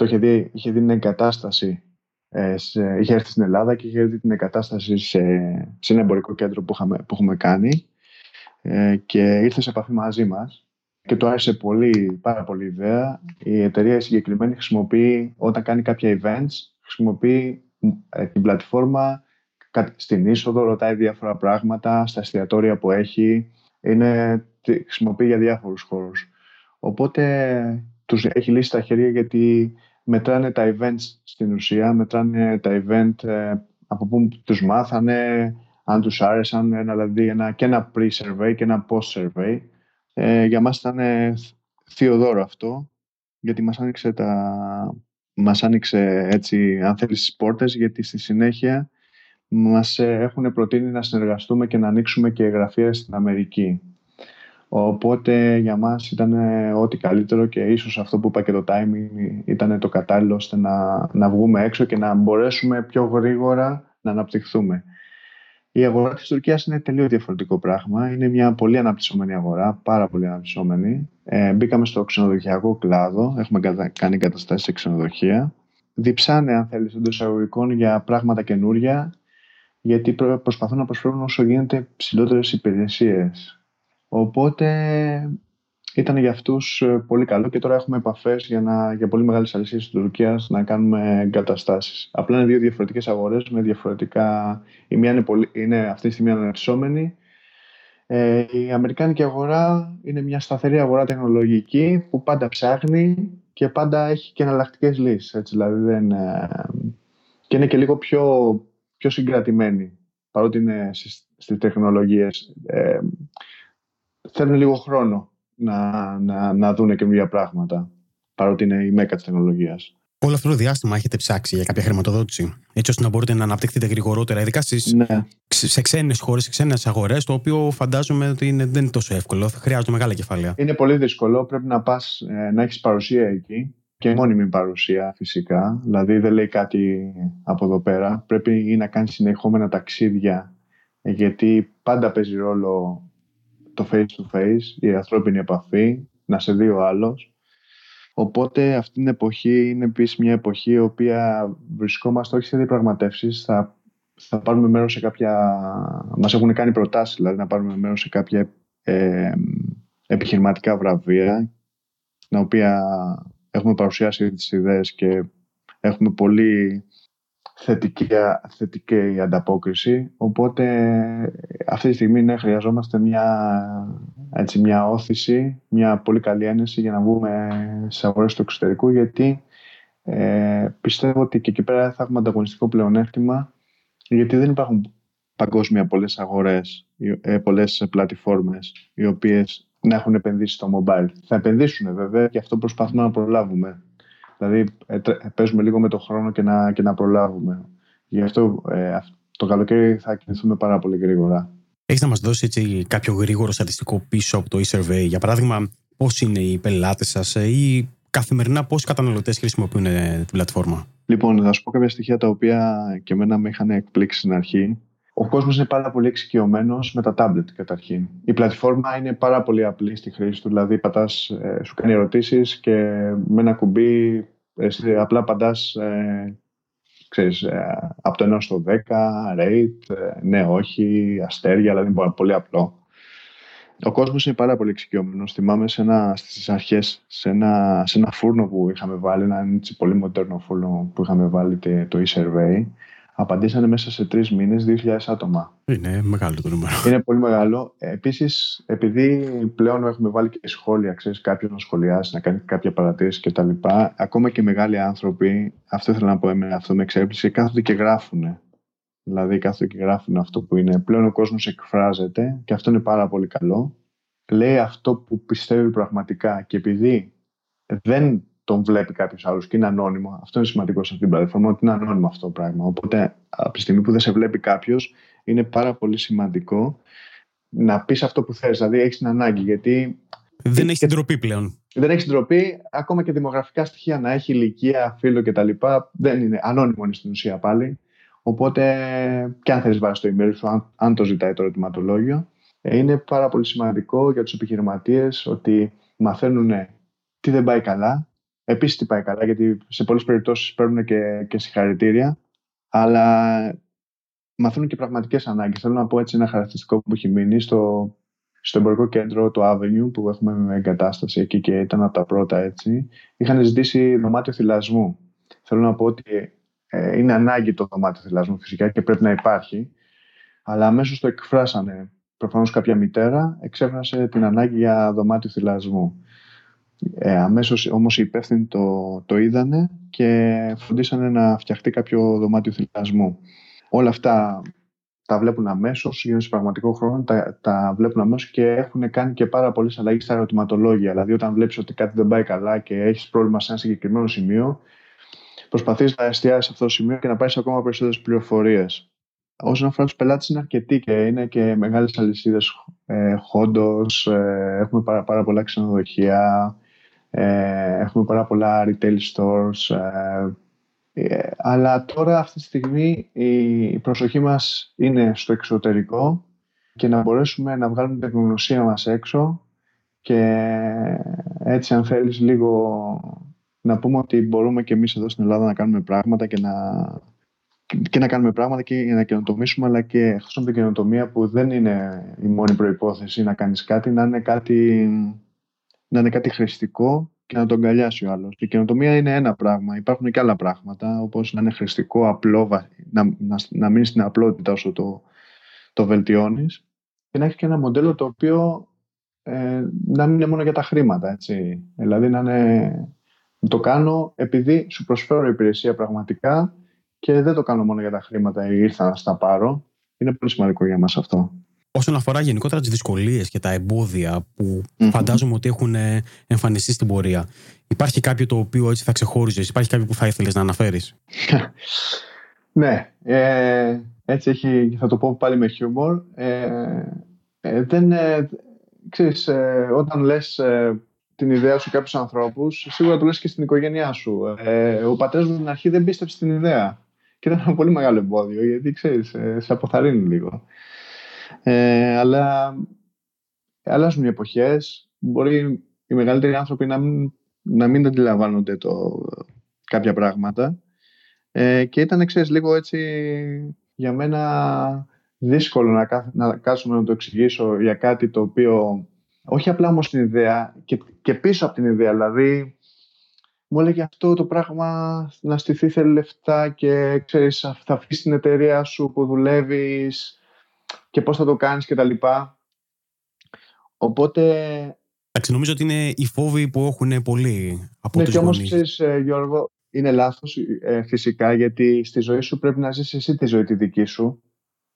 Το είχε δει, είχε δει την εγκατάσταση ε, σε, είχε έρθει στην Ελλάδα και είχε δει την εγκατάσταση σε, σε ένα εμπορικό κέντρο που, είχαμε, που έχουμε κάνει ε, και ήρθε σε επαφή μαζί μας και του άρεσε πολύ, πάρα πολύ ιδέα. Η εταιρεία συγκεκριμένη χρησιμοποιεί, όταν κάνει κάποια events, χρησιμοποιεί ε, την πλατφόρμα στην είσοδο, ρωτάει διάφορα πράγματα, στα εστιατόρια που έχει, είναι, χρησιμοποιεί για διάφορους χώρους. Οπότε τους έχει λύσει τα χέρια γιατί μετράνε τα events στην ουσία, μετράνε τα event ε, από πού τους μάθανε, αν τους άρεσαν, ένα, δηλαδή ένα, και ένα pre-survey και ένα post-survey. Ε, για μας ήταν θείο δώρο αυτό, γιατί μας άνοιξε, τα, μας άνοιξε έτσι, αν θέλεις, τις πόρτες, γιατί στη συνέχεια μας ε, έχουν προτείνει να συνεργαστούμε και να ανοίξουμε και γραφεία στην Αμερική. Οπότε για μας ήταν ό,τι καλύτερο και ίσως αυτό που είπα και το timing ήταν το κατάλληλο ώστε να, να βγούμε έξω και να μπορέσουμε πιο γρήγορα να αναπτυχθούμε. Η αγορά της Τουρκίας είναι τελείως διαφορετικό πράγμα. Είναι μια πολύ αναπτυσσόμενη αγορά, πάρα πολύ αναπτυσσόμενη. Ε, μπήκαμε στο ξενοδοχειακό κλάδο, έχουμε κάνει εγκαταστάσεις σε ξενοδοχεία. Διψάνε, αν θέλεις, εντός εισαγωγικών για πράγματα καινούρια, γιατί προσπαθούν να προσφέρουν όσο γίνεται ψηλότερες υπηρεσίες Οπότε ήταν για αυτούς ε, πολύ καλό και τώρα έχουμε επαφές για, να, για πολύ μεγάλες αλυσίες της Τουρκίας να κάνουμε εγκαταστάσεις. Απλά είναι δύο διαφορετικές αγορές με διαφορετικά... Η μία είναι, πολύ, είναι αυτή τη στιγμή αναπτυσσόμενη. Ε, η Αμερικάνικη αγορά είναι μια σταθερή αγορά τεχνολογική που πάντα ψάχνει και πάντα έχει και εναλλακτικές λύσεις. Έτσι, δηλαδή δεν, ε, και είναι και λίγο πιο, πιο συγκρατημένη παρότι είναι στις, στις τεχνολογίες. Ε, θέλουν λίγο χρόνο να, να, να δουν καινούργια πράγματα, παρότι είναι η μέκα της τεχνολογίας. Όλο αυτό το διάστημα έχετε ψάξει για κάποια χρηματοδότηση, έτσι ώστε να μπορείτε να αναπτυχθείτε γρηγορότερα, ειδικά στις, ναι. σε ξένες χώρες, σε ξένες αγορές, το οποίο φαντάζομαι ότι είναι, δεν είναι τόσο εύκολο. Χρειάζονται μεγάλα κεφάλαια. Είναι πολύ δύσκολο. Πρέπει να πας ε, να έχεις παρουσία εκεί και μόνιμη παρουσία φυσικά. Δηλαδή δεν λέει κάτι από εδώ πέρα. Πρέπει να κάνεις συνεχόμενα ταξίδια γιατί πάντα παίζει ρόλο το face to face, η ανθρώπινη επαφή, να σε δει ο άλλος. Οπότε αυτή την εποχή είναι επίσης μια εποχή η οποία βρισκόμαστε όχι σε διαπραγματεύσεις, θα, θα πάρουμε μέρος σε κάποια... Μας έχουν κάνει προτάσεις, δηλαδή να πάρουμε μέρος σε κάποια ε, επιχειρηματικά βραβεία, τα οποία έχουμε παρουσιάσει τις ιδέες και έχουμε πολύ θετική, θετική ανταπόκριση. Οπότε αυτή τη στιγμή ναι, χρειαζόμαστε μια, έτσι, μια όθηση, μια πολύ καλή ένεση για να βγούμε σε αγορές του εξωτερικού γιατί ε, πιστεύω ότι και εκεί πέρα θα έχουμε ανταγωνιστικό πλεονέκτημα γιατί δεν υπάρχουν παγκόσμια πολλές αγορές, ε, πολλές πλατφόρμες οι οποίες να έχουν επενδύσει στο mobile. Θα επενδύσουν βέβαια και αυτό προσπαθούμε να προλάβουμε. Δηλαδή ε, παίζουμε λίγο με το χρόνο και να, και να προλάβουμε. Γι' αυτό ε, το καλοκαίρι θα κινηθούμε πάρα πολύ γρήγορα. Έχεις να μας δώσεις έτσι, κάποιο γρήγορο στατιστικό πίσω από το e-survey; Για παράδειγμα, πώς είναι οι πελάτες σας ε, ή καθημερινά πόσοι καταναλωτές χρησιμοποιούν την πλατφόρμα; Λοιπόν, θα σου πω κάποια στοιχεία τα οποία και εμένα με είχαν εκπλήξει στην αρχή. Ο κόσμος είναι πάρα πολύ εξοικειωμένος με τα tablet καταρχήν. Η πλατφόρμα είναι πάρα πολύ απλή στη χρήση του, δηλαδή πατάς, ε, σου κάνει ερωτήσεις και με ένα κουμπί εσύ απλά πατά ε, ξέρεις, ε, από το 1 στο 10, rate, ε, ναι, όχι, αστέρια, δηλαδή είναι πολύ απλό. Ο κόσμος είναι πάρα πολύ εξοικειωμένος. Θυμάμαι σε ένα, στις αρχές σε ένα, σε ένα φούρνο που είχαμε βάλει, ένα έτσι, πολύ μοντέρνο φούρνο που είχαμε βάλει το e-survey, Απαντήσανε μέσα σε τρεις μήνες 2.000 άτομα. Είναι μεγάλο το νούμερο. Είναι πολύ μεγάλο. Επίσης, επειδή πλέον έχουμε βάλει και σχόλια, ξέρεις, κάποιο να σχολιάσει, να κάνει κάποια παρατήρηση κτλ. Ακόμα και μεγάλοι άνθρωποι, αυτό ήθελα να πω εμένα, αυτό με εξέπληξε, κάθονται και γράφουν. Δηλαδή, κάθονται και γράφουν αυτό που είναι. Πλέον ο κόσμος εκφράζεται και αυτό είναι πάρα πολύ καλό. Λέει αυτό που πιστεύει πραγματικά και επειδή δεν τον βλέπει κάποιος άλλος και είναι ανώνυμο. Αυτό είναι σημαντικό σε αυτή την πλατφόρμα, ότι είναι ανώνυμο αυτό το πράγμα. Οπότε, από τη στιγμή που δεν σε βλέπει κάποιος, είναι πάρα πολύ σημαντικό να πεις αυτό που θες. Δηλαδή, έχεις την ανάγκη. Γιατί. Δεν έχει την τροπή πλέον. Δεν έχεις την τροπή, ακόμα και δημογραφικά στοιχεία να έχει ηλικία, φίλο κτλ. Δεν είναι ανώνυμο είναι στην ουσία πάλι. Οπότε, και αν θέλεις βάσει το email σου, αν, αν το ζητάει το ερωτηματολόγιο, ε, είναι πάρα πολύ σημαντικό για τους επιχειρηματίες ότι μαθαίνουν τι δεν πάει καλά, Επίσης τι πάει καλά, γιατί σε πολλές περιπτώσεις παίρνουν και, και συγχαρητήρια, αλλά μαθαίνουν και πραγματικές ανάγκες. Θέλω να πω έτσι ένα χαρακτηριστικό που έχει μείνει στο, στο εμπορικό κέντρο, το Avenue, που έχουμε με εγκατάσταση εκεί και ήταν από τα πρώτα έτσι. Είχαν ζητήσει δωμάτιο θυλασμού. Θέλω να πω ότι ε, είναι ανάγκη το δωμάτιο θυλασμού φυσικά και πρέπει να υπάρχει, αλλά αμέσως το εκφράσανε. Προφανώς κάποια μητέρα εξέφρασε την ανάγκη για δωμάτιο θυλασμού. Ε, αμέσως όμως οι υπεύθυνοι το, το είδανε και φροντίσανε να φτιαχτεί κάποιο δωμάτιο θυλασμού. Όλα αυτά τα βλέπουν αμέσως, γίνονται σε πραγματικό χρόνο, τα, τα βλέπουν αμέσως και έχουν κάνει και πάρα πολλές αλλαγές στα ερωτηματολόγια. Δηλαδή, όταν βλέπεις ότι κάτι δεν πάει καλά και έχεις πρόβλημα σε ένα συγκεκριμένο σημείο, προσπαθείς να εστιάσεις σε αυτό το σημείο και να πάρεις ακόμα περισσότερες πληροφορίες. Όσον αφορά τους πελάτες, είναι αρκετοί και είναι και μεγάλες αλυσίδες ε, χόντος. Ε, έχουμε πάρα, πάρα πολλά ξενοδοχεία. Ε, έχουμε πάρα πολλά retail stores. Ε, ε, αλλά τώρα αυτή τη στιγμή η προσοχή μας είναι στο εξωτερικό και να μπορέσουμε να βγάλουμε την τεχνογνωσία μας έξω και έτσι αν θέλεις λίγο να πούμε ότι μπορούμε και εμείς εδώ στην Ελλάδα να κάνουμε πράγματα και να, και να κάνουμε πράγματα και να καινοτομήσουμε αλλά και εκτός από την καινοτομία που δεν είναι η μόνη προϋπόθεση να κάνεις κάτι να είναι κάτι να είναι κάτι χρηστικό και να τον αγκαλιάσει ο άλλος. Η καινοτομία είναι ένα πράγμα. Υπάρχουν και άλλα πράγματα, όπως να είναι χρηστικό, απλό, να, να, να μείνει στην απλότητα όσο το, το βελτιώνεις και να έχει και ένα μοντέλο το οποίο ε, να μην είναι μόνο για τα χρήματα. Έτσι. Δηλαδή να είναι. Το κάνω επειδή σου προσφέρω υπηρεσία πραγματικά και δεν το κάνω μόνο για τα χρήματα ή ήρθα να στα πάρω. Είναι πολύ σημαντικό για μας αυτό όσον αφορά γενικότερα τις δυσκολίες και τα εμπόδια που mm-hmm. φαντάζομαι ότι έχουν ε, εμφανιστεί στην πορεία, υπάρχει κάποιο το οποίο έτσι θα ξεχώριζες, υπάρχει κάποιο που θα ήθελες να αναφέρεις; (laughs) ναι. Ε, έτσι έχει, θα το πω πάλι με χιούμορ. Ε, ε δεν, ε, ξέρεις, ε, όταν λες την ιδέα σου κάποιους ανθρώπους, σίγουρα το λες και στην οικογένειά σου. ο πατέρας μου στην αρχή δεν πίστεψε την ιδέα. Και ήταν ένα πολύ μεγάλο εμπόδιο, γιατί ξέρεις, σε αποθαρρύνει λίγο. Ε, αλλά αλλάζουν οι εποχές. Μπορεί οι μεγαλύτεροι άνθρωποι να μην, να μην αντιλαμβάνονται το, κάποια πράγματα. Ε, και ήταν, ξέρεις, λίγο έτσι για μένα δύσκολο να, να κάτσουμε να το εξηγήσω για κάτι το οποίο όχι απλά όμως την ιδέα και, και πίσω από την ιδέα. Δηλαδή, μου έλεγε αυτό το πράγμα να στηθεί θέλει λεφτά και ξέρεις, θα αφήσεις την εταιρεία σου που δουλεύεις και πώς θα το κάνεις και τα λοιπά. Οπότε... Εντάξει, νομίζω ότι είναι οι φόβοι που έχουν πολλοί από ναι, τους και όμως ξέρεις, ε, Γιώργο, είναι λάθος ε, φυσικά γιατί στη ζωή σου πρέπει να ζήσεις εσύ τη ζωή τη δική σου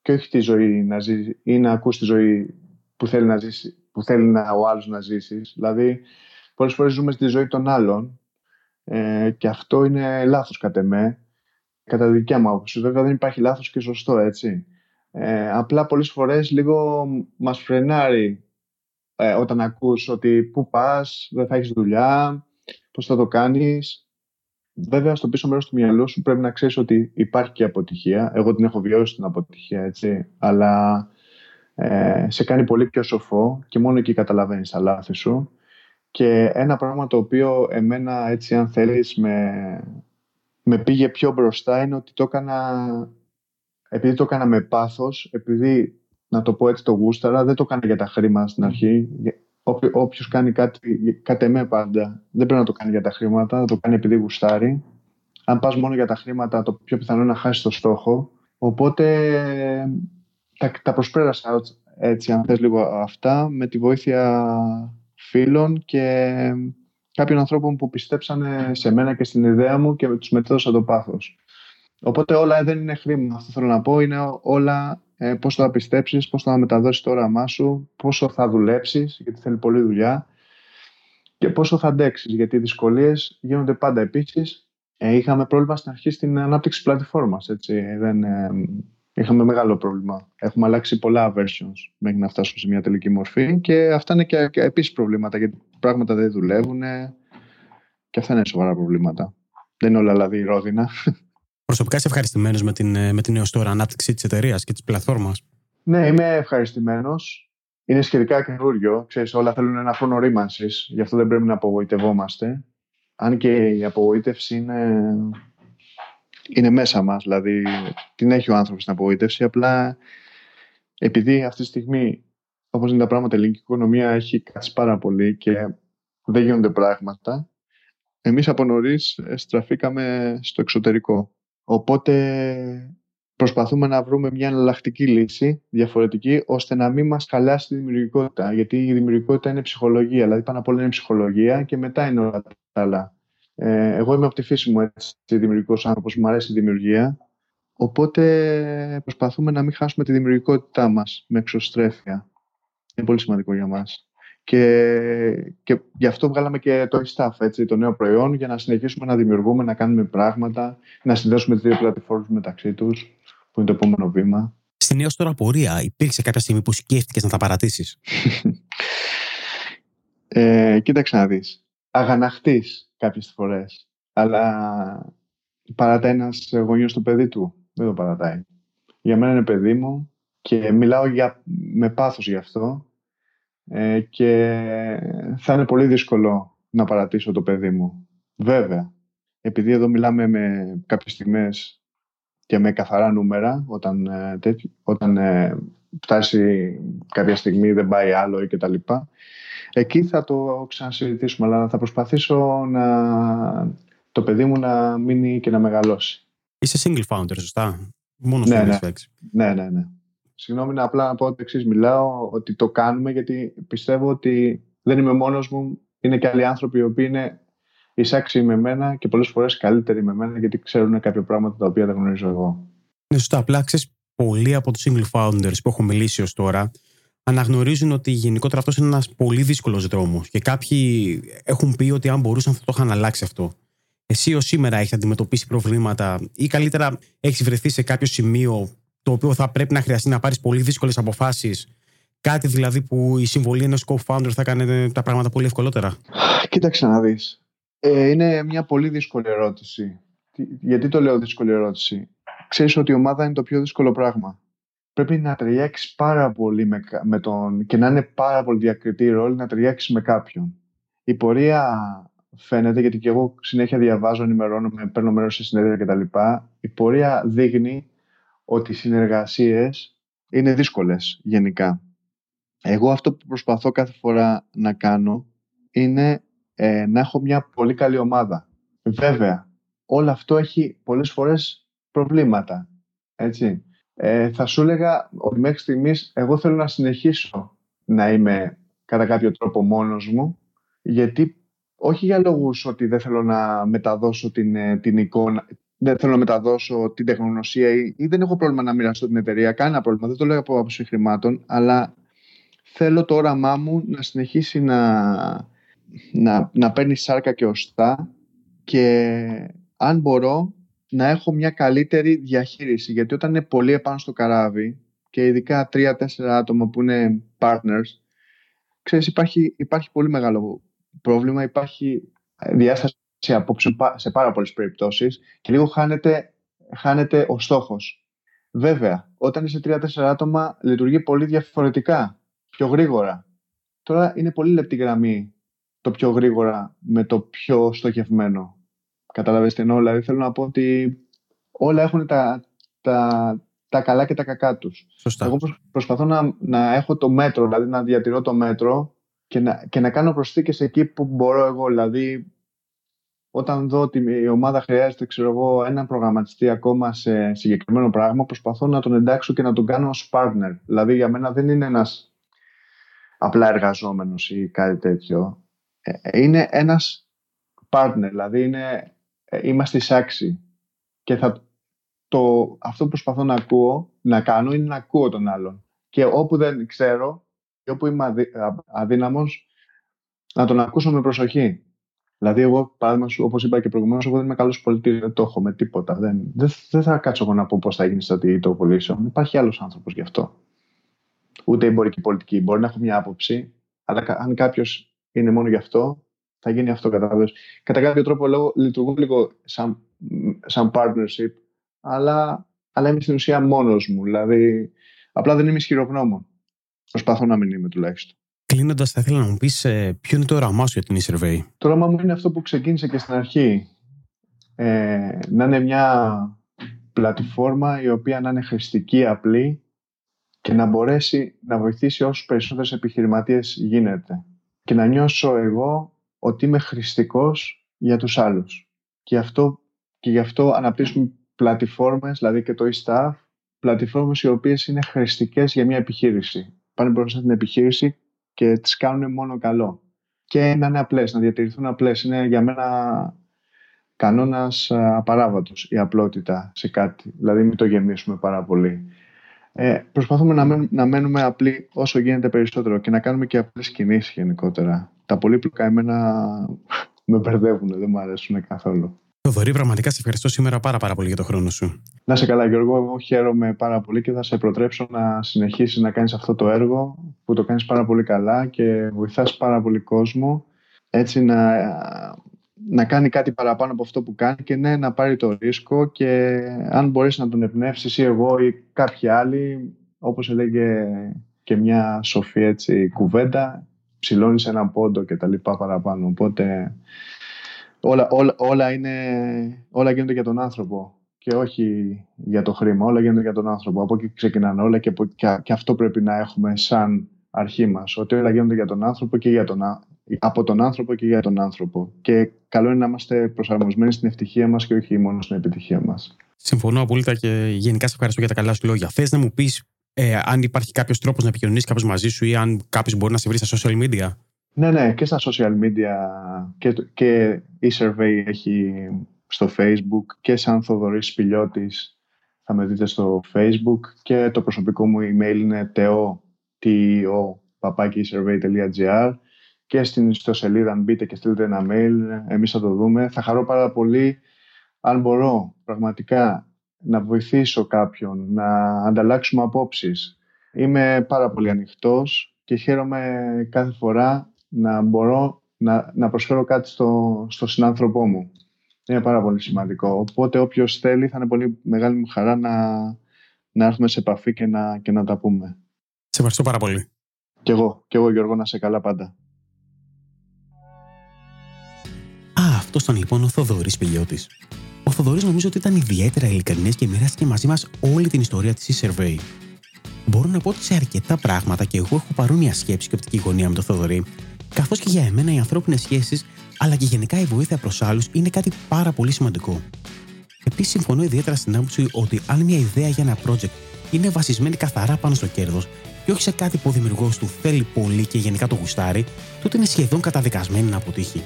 και όχι τη ζωή να ζήσεις ή να ακούς τη ζωή που θέλει, να ζήσει, που θέλει να, ο άλλος να ζήσεις. Δηλαδή, πολλές φορές ζούμε στη ζωή των άλλων ε, και αυτό είναι λάθος κατά με, κατά δικιά μου άποψη. Βέβαια δεν υπάρχει λάθος και σωστό, έτσι. Ε, απλά πολλές φορές λίγο μας φρενάρει ε, όταν ακούς ότι πού πας, δεν θα έχεις δουλειά, πώς θα το κάνεις. Βέβαια, στο πίσω μέρος του μυαλού σου πρέπει να ξέρεις ότι υπάρχει και αποτυχία. Εγώ την έχω βιώσει την αποτυχία, έτσι. Αλλά ε, σε κάνει πολύ πιο σοφό και μόνο εκεί καταλαβαίνεις τα λάθη σου. Και ένα πράγμα το οποίο εμένα, έτσι, αν θέλεις, με, με πήγε πιο μπροστά είναι ότι το έκανα επειδή το έκανα με πάθος, επειδή, να το πω έτσι το γούσταρα, δεν το έκανα για τα χρήματα στην αρχή. Όποιος κάνει κάτι, κάτι εμέ πάντα, δεν πρέπει να το κάνει για τα χρήματα, να το κάνει επειδή γουστάρει. Αν πας μόνο για τα χρήματα, το πιο πιθανό είναι να χάσεις το στόχο. Οπότε τα, τα προσπέρασα έτσι, αν θες λίγο αυτά, με τη βοήθεια φίλων και κάποιων ανθρώπων που πιστέψανε σε μένα και στην ιδέα μου και τους μετέδωσα το πάθος. Οπότε όλα δεν είναι χρήμα. Αυτό θέλω να πω. Είναι όλα ε, πώς θα πιστέψεις, πώς θα μεταδώσεις το όραμά σου, πόσο θα δουλέψεις, γιατί θέλει πολλή δουλειά και πόσο θα αντέξεις. Γιατί οι δυσκολίες γίνονται πάντα επίσης. Ε, είχαμε πρόβλημα στην αρχή στην ανάπτυξη πλατφόρμας. Δεν, ε, είχαμε μεγάλο πρόβλημα. Έχουμε αλλάξει πολλά versions μέχρι να φτάσουμε σε μια τελική μορφή και αυτά είναι και, και επίσης προβλήματα γιατί πράγματα δεν δουλεύουν και αυτά είναι σοβαρά προβλήματα. Δεν είναι όλα δηλαδή ρόδινα. Προσωπικά είσαι ευχαριστημένος με την, με την έως τώρα ανάπτυξη της εταιρείας και της πλατφόρμας; Ναι, είμαι ευχαριστημένος είναι σχετικά καινούριο. Ξέρεις, όλα θέλουν ένα χρόνο ρήμανσης, γι' αυτό δεν πρέπει να απογοητευόμαστε. Αν και η απογοήτευση είναι, είναι μέσα μας, δηλαδή την έχει ο άνθρωπος την απογοήτευση, απλά επειδή αυτή τη στιγμή, όπως είναι τα πράγματα, η ελληνική οικονομία έχει κάτσει πάρα πολύ και δεν γίνονται πράγματα, εμείς από νωρίς στραφήκαμε στο εξωτερικό. Οπότε προσπαθούμε να βρούμε μια εναλλακτική λύση, διαφορετική, ώστε να μην μας χαλάσει τη δημιουργικότητα. Γιατί η δημιουργικότητα είναι ψυχολογία. Δηλαδή, πάνω απ' όλα είναι ψυχολογία και μετά είναι όλα τα άλλα. Ε, εγώ είμαι από τη φύση μου έτσι, δημιουργικός άνθρωπος, μου αρέσει η δημιουργία. Οπότε προσπαθούμε να μην χάσουμε τη δημιουργικότητά μας με εξωστρέφεια. Είναι πολύ σημαντικό για μας. Και, και γι' αυτό βγάλαμε και το e-staff, έτσι, το νέο προϊόν, για να συνεχίσουμε να δημιουργούμε, να κάνουμε πράγματα, να συνδέσουμε τις δύο πλατφόρμες μεταξύ τους, που είναι το επόμενο βήμα. Στην έως τώρα πορεία υπήρξε κάποια στιγμή που σκέφτηκες να τα παρατήσεις; (laughs) ε, κοίταξε να δεις. Αγαναχτείς κάποιες φορές, αλλά παρατάει ένας γονιός το παιδί του. Δεν το παρατάει. Για μένα είναι παιδί μου και μιλάω για, με πάθος γι' αυτό ε, και θα είναι πολύ δύσκολο να παρατήσω το παιδί μου. Βέβαια, επειδή εδώ μιλάμε με κάποιες στιγμές και με καθαρά νούμερα, όταν, ε, όταν ε, φτάσει κάποια στιγμή δεν πάει άλλο ή κτλ. Εκεί θα το ξανασυζητήσουμε, αλλά θα προσπαθήσω να το παιδί μου να μείνει και να μεγαλώσει. Είσαι single founder, σωστά; Μόνος ναι, ναι. ναι, ναι, ναι. Συγγνώμη, απλά να πω ότι εξής μιλάω, ότι το κάνουμε γιατί πιστεύω ότι δεν είμαι μόνος μου, είναι και άλλοι άνθρωποι οι οποίοι είναι εισάξιοι με μένα και πολλές φορές καλύτεροι με μένα γιατί ξέρουν κάποια πράγματα τα οποία δεν γνωρίζω εγώ. Ναι, σωστά. Απλά ξέρεις, πολλοί από τους single founders που έχω μιλήσει ως τώρα αναγνωρίζουν ότι γενικότερα αυτός είναι ένας πολύ δύσκολος δρόμος. Και κάποιοι έχουν πει ότι αν μπορούσαν θα το είχαν αλλάξει αυτό. Εσύ ως σήμερα έχεις αντιμετωπίσει προβλήματα ή καλύτερα έχεις βρεθεί σε κάποιο σημείο το οποίο θα πρέπει να χρειαστεί να πάρεις πολύ δύσκολες αποφάσεις. Κάτι δηλαδή που η συμβολή ενός co-founder θα κάνει τα πράγματα πολύ ευκολότερα. Κοίταξε να δεις. Ε, είναι μια πολύ δύσκολη ερώτηση. Γιατί το λέω δύσκολη ερώτηση; Ξέρεις ότι η ομάδα είναι το πιο δύσκολο πράγμα. Πρέπει να ταιριάξεις πάρα πολύ με, με τον... και να είναι πάρα πολύ διακριτή ρόλη να ταιριάξεις με κάποιον. Η πορεία φαίνεται, γιατί και εγώ συνέχεια διαβάζω, ενημερώνομαι, παίρνω μέρος σε συνέδρια κτλ. Η πορεία δείχνει ότι οι συνεργασίες είναι δύσκολες γενικά. Εγώ αυτό που προσπαθώ κάθε φορά να κάνω είναι ε, να έχω μια πολύ καλή ομάδα. Βέβαια, όλο αυτό έχει πολλές φορές προβλήματα. Έτσι. Ε, θα σου έλεγα ότι μέχρι στιγμής εγώ θέλω να συνεχίσω να είμαι κατά κάποιο τρόπο μόνος μου γιατί όχι για λόγους ότι δεν θέλω να μεταδώσω την, ε, την εικόνα, δεν θέλω να μεταδώσω την τεχνογνωσία ή, ή δεν έχω πρόβλημα να μοιραστώ την εταιρεία. Κανένα πρόβλημα. Δεν το λέω από άποψη χρημάτων, αλλά θέλω το όραμά μου να συνεχίσει να, να, να παίρνει σάρκα και οστά και αν μπορώ να έχω μια καλύτερη διαχείριση. Γιατί όταν είναι πολύ επάνω στο καράβι και ειδικά τρία-τέσσερα άτομα που είναι partners, ξέρεις υπάρχει, υπάρχει πολύ μεγάλο πρόβλημα, υπάρχει διάσταση σε απόψε σε πάρα πολλές περιπτώσεις και λίγο χάνεται, χάνεται ο στόχος. Βέβαια, όταν είσαι τρία-τέσσερα άτομα λειτουργεί πολύ διαφορετικά, πιο γρήγορα. Τώρα είναι πολύ λεπτή γραμμή το πιο γρήγορα με το πιο στοχευμένο. Καταλαβαίνετε εννοώ, δηλαδή θέλω να πω ότι όλα έχουν τα, τα, τα καλά και τα κακά τους. Σωστά. Εγώ προσπαθώ να, να έχω το μέτρο, δηλαδή να διατηρώ το μέτρο και να, και να κάνω προσθήκες εκεί που μπορώ εγώ. Δηλαδή όταν δω ότι η ομάδα χρειάζεται ξέρω εγώ, έναν προγραμματιστή ακόμα σε συγκεκριμένο πράγμα, προσπαθώ να τον εντάξω και να τον κάνω ως partner. Δηλαδή για μένα δεν είναι ένας απλά εργαζόμενος ή κάτι τέτοιο. Ε, είναι ένας partner, δηλαδή είναι, ε, είμαστε εισάξιοι. Και θα, το, αυτό που προσπαθώ να ακούω, να κάνω, είναι να ακούω τον άλλον. Και όπου δεν ξέρω, και όπου είμαι αδύ, αδύναμος, να τον ακούσω με προσοχή. Δηλαδή, εγώ, παράδειγμα σου, όπως είπα και προηγουμένως, εγώ δεν είμαι καλός πολιτής, δεν το έχω με τίποτα. Δεν, δεν, δεν θα κάτσω εγώ να πω πώς θα γίνει στρατηγική των πολίσεων. Υπάρχει άλλος άνθρωπος γι' αυτό. Ούτε εμπορική πολιτική. Μπορεί να έχω μια άποψη, αλλά αν κάποιος είναι μόνο γι' αυτό, θα γίνει αυτό κατά Κατά κάποιο τρόπο λόγω, λειτουργώ λίγο σαν, σαν partnership, αλλά, αλλά είμαι στην ουσία μόνος μου. Δηλαδή, απλά δεν είμαι ισχυρογνώμων. Προσπαθώ να μην είμαι τουλάχιστον. Κλείνοντας, θα ήθελα να μου πεις ε, ποιο είναι το όραμά σου για την e-survey. Το όραμά μου είναι αυτό που ξεκίνησε και στην αρχή. Ε, να είναι μια πλατφόρμα η οποία να είναι χρηστική, απλή και να μπορέσει να βοηθήσει όσους περισσότερες επιχειρηματίες γίνεται. Και να νιώσω εγώ ότι είμαι χρηστικός για τους άλλους. Και, αυτό, και γι' αυτό αναπτύσσουμε πλατφόρμες, δηλαδή και το e-staff, πλατφόρμες οι οποίες είναι χρηστικές για μια επιχείρηση. Πάνε μπροστά την επιχείρηση και τις κάνουν μόνο καλό. Και να είναι απλές, να διατηρηθούν απλές. Είναι για μένα κανόνας απαράβατος η απλότητα σε κάτι. Δηλαδή μην το γεμίσουμε πάρα πολύ. Ε, προσπαθούμε να μένουμε, να μένουμε απλοί όσο γίνεται περισσότερο και να κάνουμε και απλές κινήσεις γενικότερα. Τα πολύπλοκα εμένα (laughs) με μπερδεύουν, δεν μου αρέσουν καθόλου. Θοδωρή, πραγματικά σε ευχαριστώ σήμερα πάρα, πάρα πολύ για τον χρόνο σου. Να σε καλά, Γιώργο. Εγώ χαίρομαι πάρα πολύ και θα σε προτρέψω να συνεχίσεις να κάνεις αυτό το έργο που το κάνεις πάρα πολύ καλά και βοηθάς πάρα πολύ κόσμο έτσι να, να κάνει κάτι παραπάνω από αυτό που κάνει και ναι, να πάρει το ρίσκο και αν μπορείς να τον εμπνεύσεις ή εγώ ή κάποιοι άλλοι, όπως έλεγε και μια σοφή έτσι κουβέντα, ψηλώνεις έναν πόντο και τα λοιπά παραπάνω. Οπότε όλα, όλα, όλα, είναι, όλα γίνονται για τον άνθρωπο και όχι για το χρήμα. Όλα γίνονται για τον άνθρωπο. Από εκεί ξεκινάνε όλα και, και, αυτό πρέπει να έχουμε σαν αρχή μας. Ότι όλα γίνονται για τον άνθρωπο και για τον, από τον άνθρωπο και για τον άνθρωπο. Και καλό είναι να είμαστε προσαρμοσμένοι στην ευτυχία μας και όχι μόνο στην επιτυχία μας. Συμφωνώ απόλυτα και γενικά σε ευχαριστώ για τα καλά σου λόγια. Θες να μου πεις ε, αν υπάρχει κάποιος τρόπος να επικοινωνήσεις κάποιος μαζί σου ή αν κάποιος μπορεί να σε βρει στα social media; Ναι, ναι, και στα social media και, και η survey έχει στο facebook και σαν Θοδωρής Σπηλιώτης θα με δείτε στο facebook και το προσωπικό μου email είναι teo, και στην ιστοσελίδα αν μπείτε και στείλετε ένα mail εμείς θα το δούμε. Θα χαρώ πάρα πολύ αν μπορώ πραγματικά να βοηθήσω κάποιον, να ανταλλάξουμε απόψεις. Είμαι πάρα πολύ ανοιχτός και χαίρομαι κάθε φορά να μπορώ να, να προσφέρω κάτι στο, στο συνάνθρωπό μου. Είναι πάρα πολύ σημαντικό. Οπότε όποιος θέλει θα είναι πολύ μεγάλη μου χαρά να, να έρθουμε σε επαφή και να, και να τα πούμε. Σε ευχαριστώ πάρα πολύ. Κι εγώ, κι εγώ Γιώργο, να σε καλά πάντα. Α, αυτός ήταν λοιπόν ο Θοδωρής Πηλιώτης. Ο Θοδωρής νομίζω ότι ήταν ιδιαίτερα ειλικρινέ και μοιράστηκε μαζί μας όλη την ιστορία της e-survey. Μπορώ να πω ότι σε αρκετά πράγματα και εγώ έχω παρόμοια σκέψη και οπτική γωνία με τον Θοδωρή, καθώς και για εμένα οι ανθρώπινες σχέσεις αλλά και γενικά η βοήθεια προς άλλους είναι κάτι πάρα πολύ σημαντικό. Επίσης, συμφωνώ ιδιαίτερα στην άποψη ότι αν μια ιδέα για ένα project είναι βασισμένη καθαρά πάνω στο κέρδος και όχι σε κάτι που ο δημιουργός του θέλει πολύ και γενικά το γουστάρει, τότε είναι σχεδόν καταδικασμένη να αποτύχει.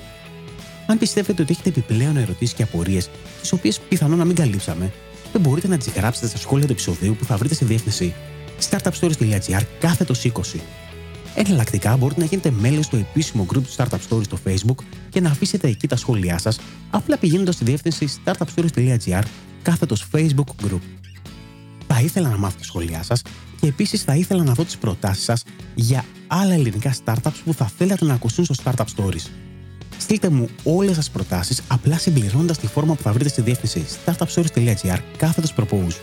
Αν πιστεύετε ότι έχετε επιπλέον ερωτήσεις και απορίες, τις οποίες πιθανόν να μην καλύψαμε, τότε μπορείτε να τις γράψετε στα σχόλια του επεισοδίου που θα βρείτε στη διεύθυνση startupstories.gr κάθετος 20. Εναλλακτικά μπορείτε να γίνετε μέλο στο επίσημο group του Startup Stories στο Facebook και να αφήσετε εκεί τα σχόλιά σας, απλά πηγαίνοντας στη διεύθυνση startupstories.gr κάθετος Facebook group. Θα ήθελα να μάθω τα σχόλιά σας και επίσης θα ήθελα να δω τις προτάσεις σας για άλλα ελληνικά startups που θα θέλατε να ακουστούν στο Startup Stories. Στείλτε μου όλες σας προτάσεις απλά συμπληρώνοντας τη φόρμα που θα βρείτε στη διεύθυνση startupstories.gr κάθετος propose.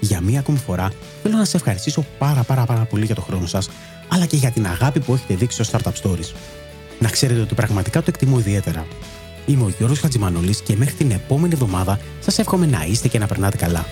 Για μία ακόμη φορά θέλω να σα ευχαριστήσω πάρα πάρα πάρα πολύ για το χρόνο σας, αλλά και για την αγάπη που έχετε δείξει στο Startup Stories. Να ξέρετε ότι πραγματικά το εκτιμώ ιδιαίτερα. Είμαι ο Γιώργος Χατζημανολής και μέχρι την επόμενη εβδομάδα σας εύχομαι να είστε και να περνάτε καλά.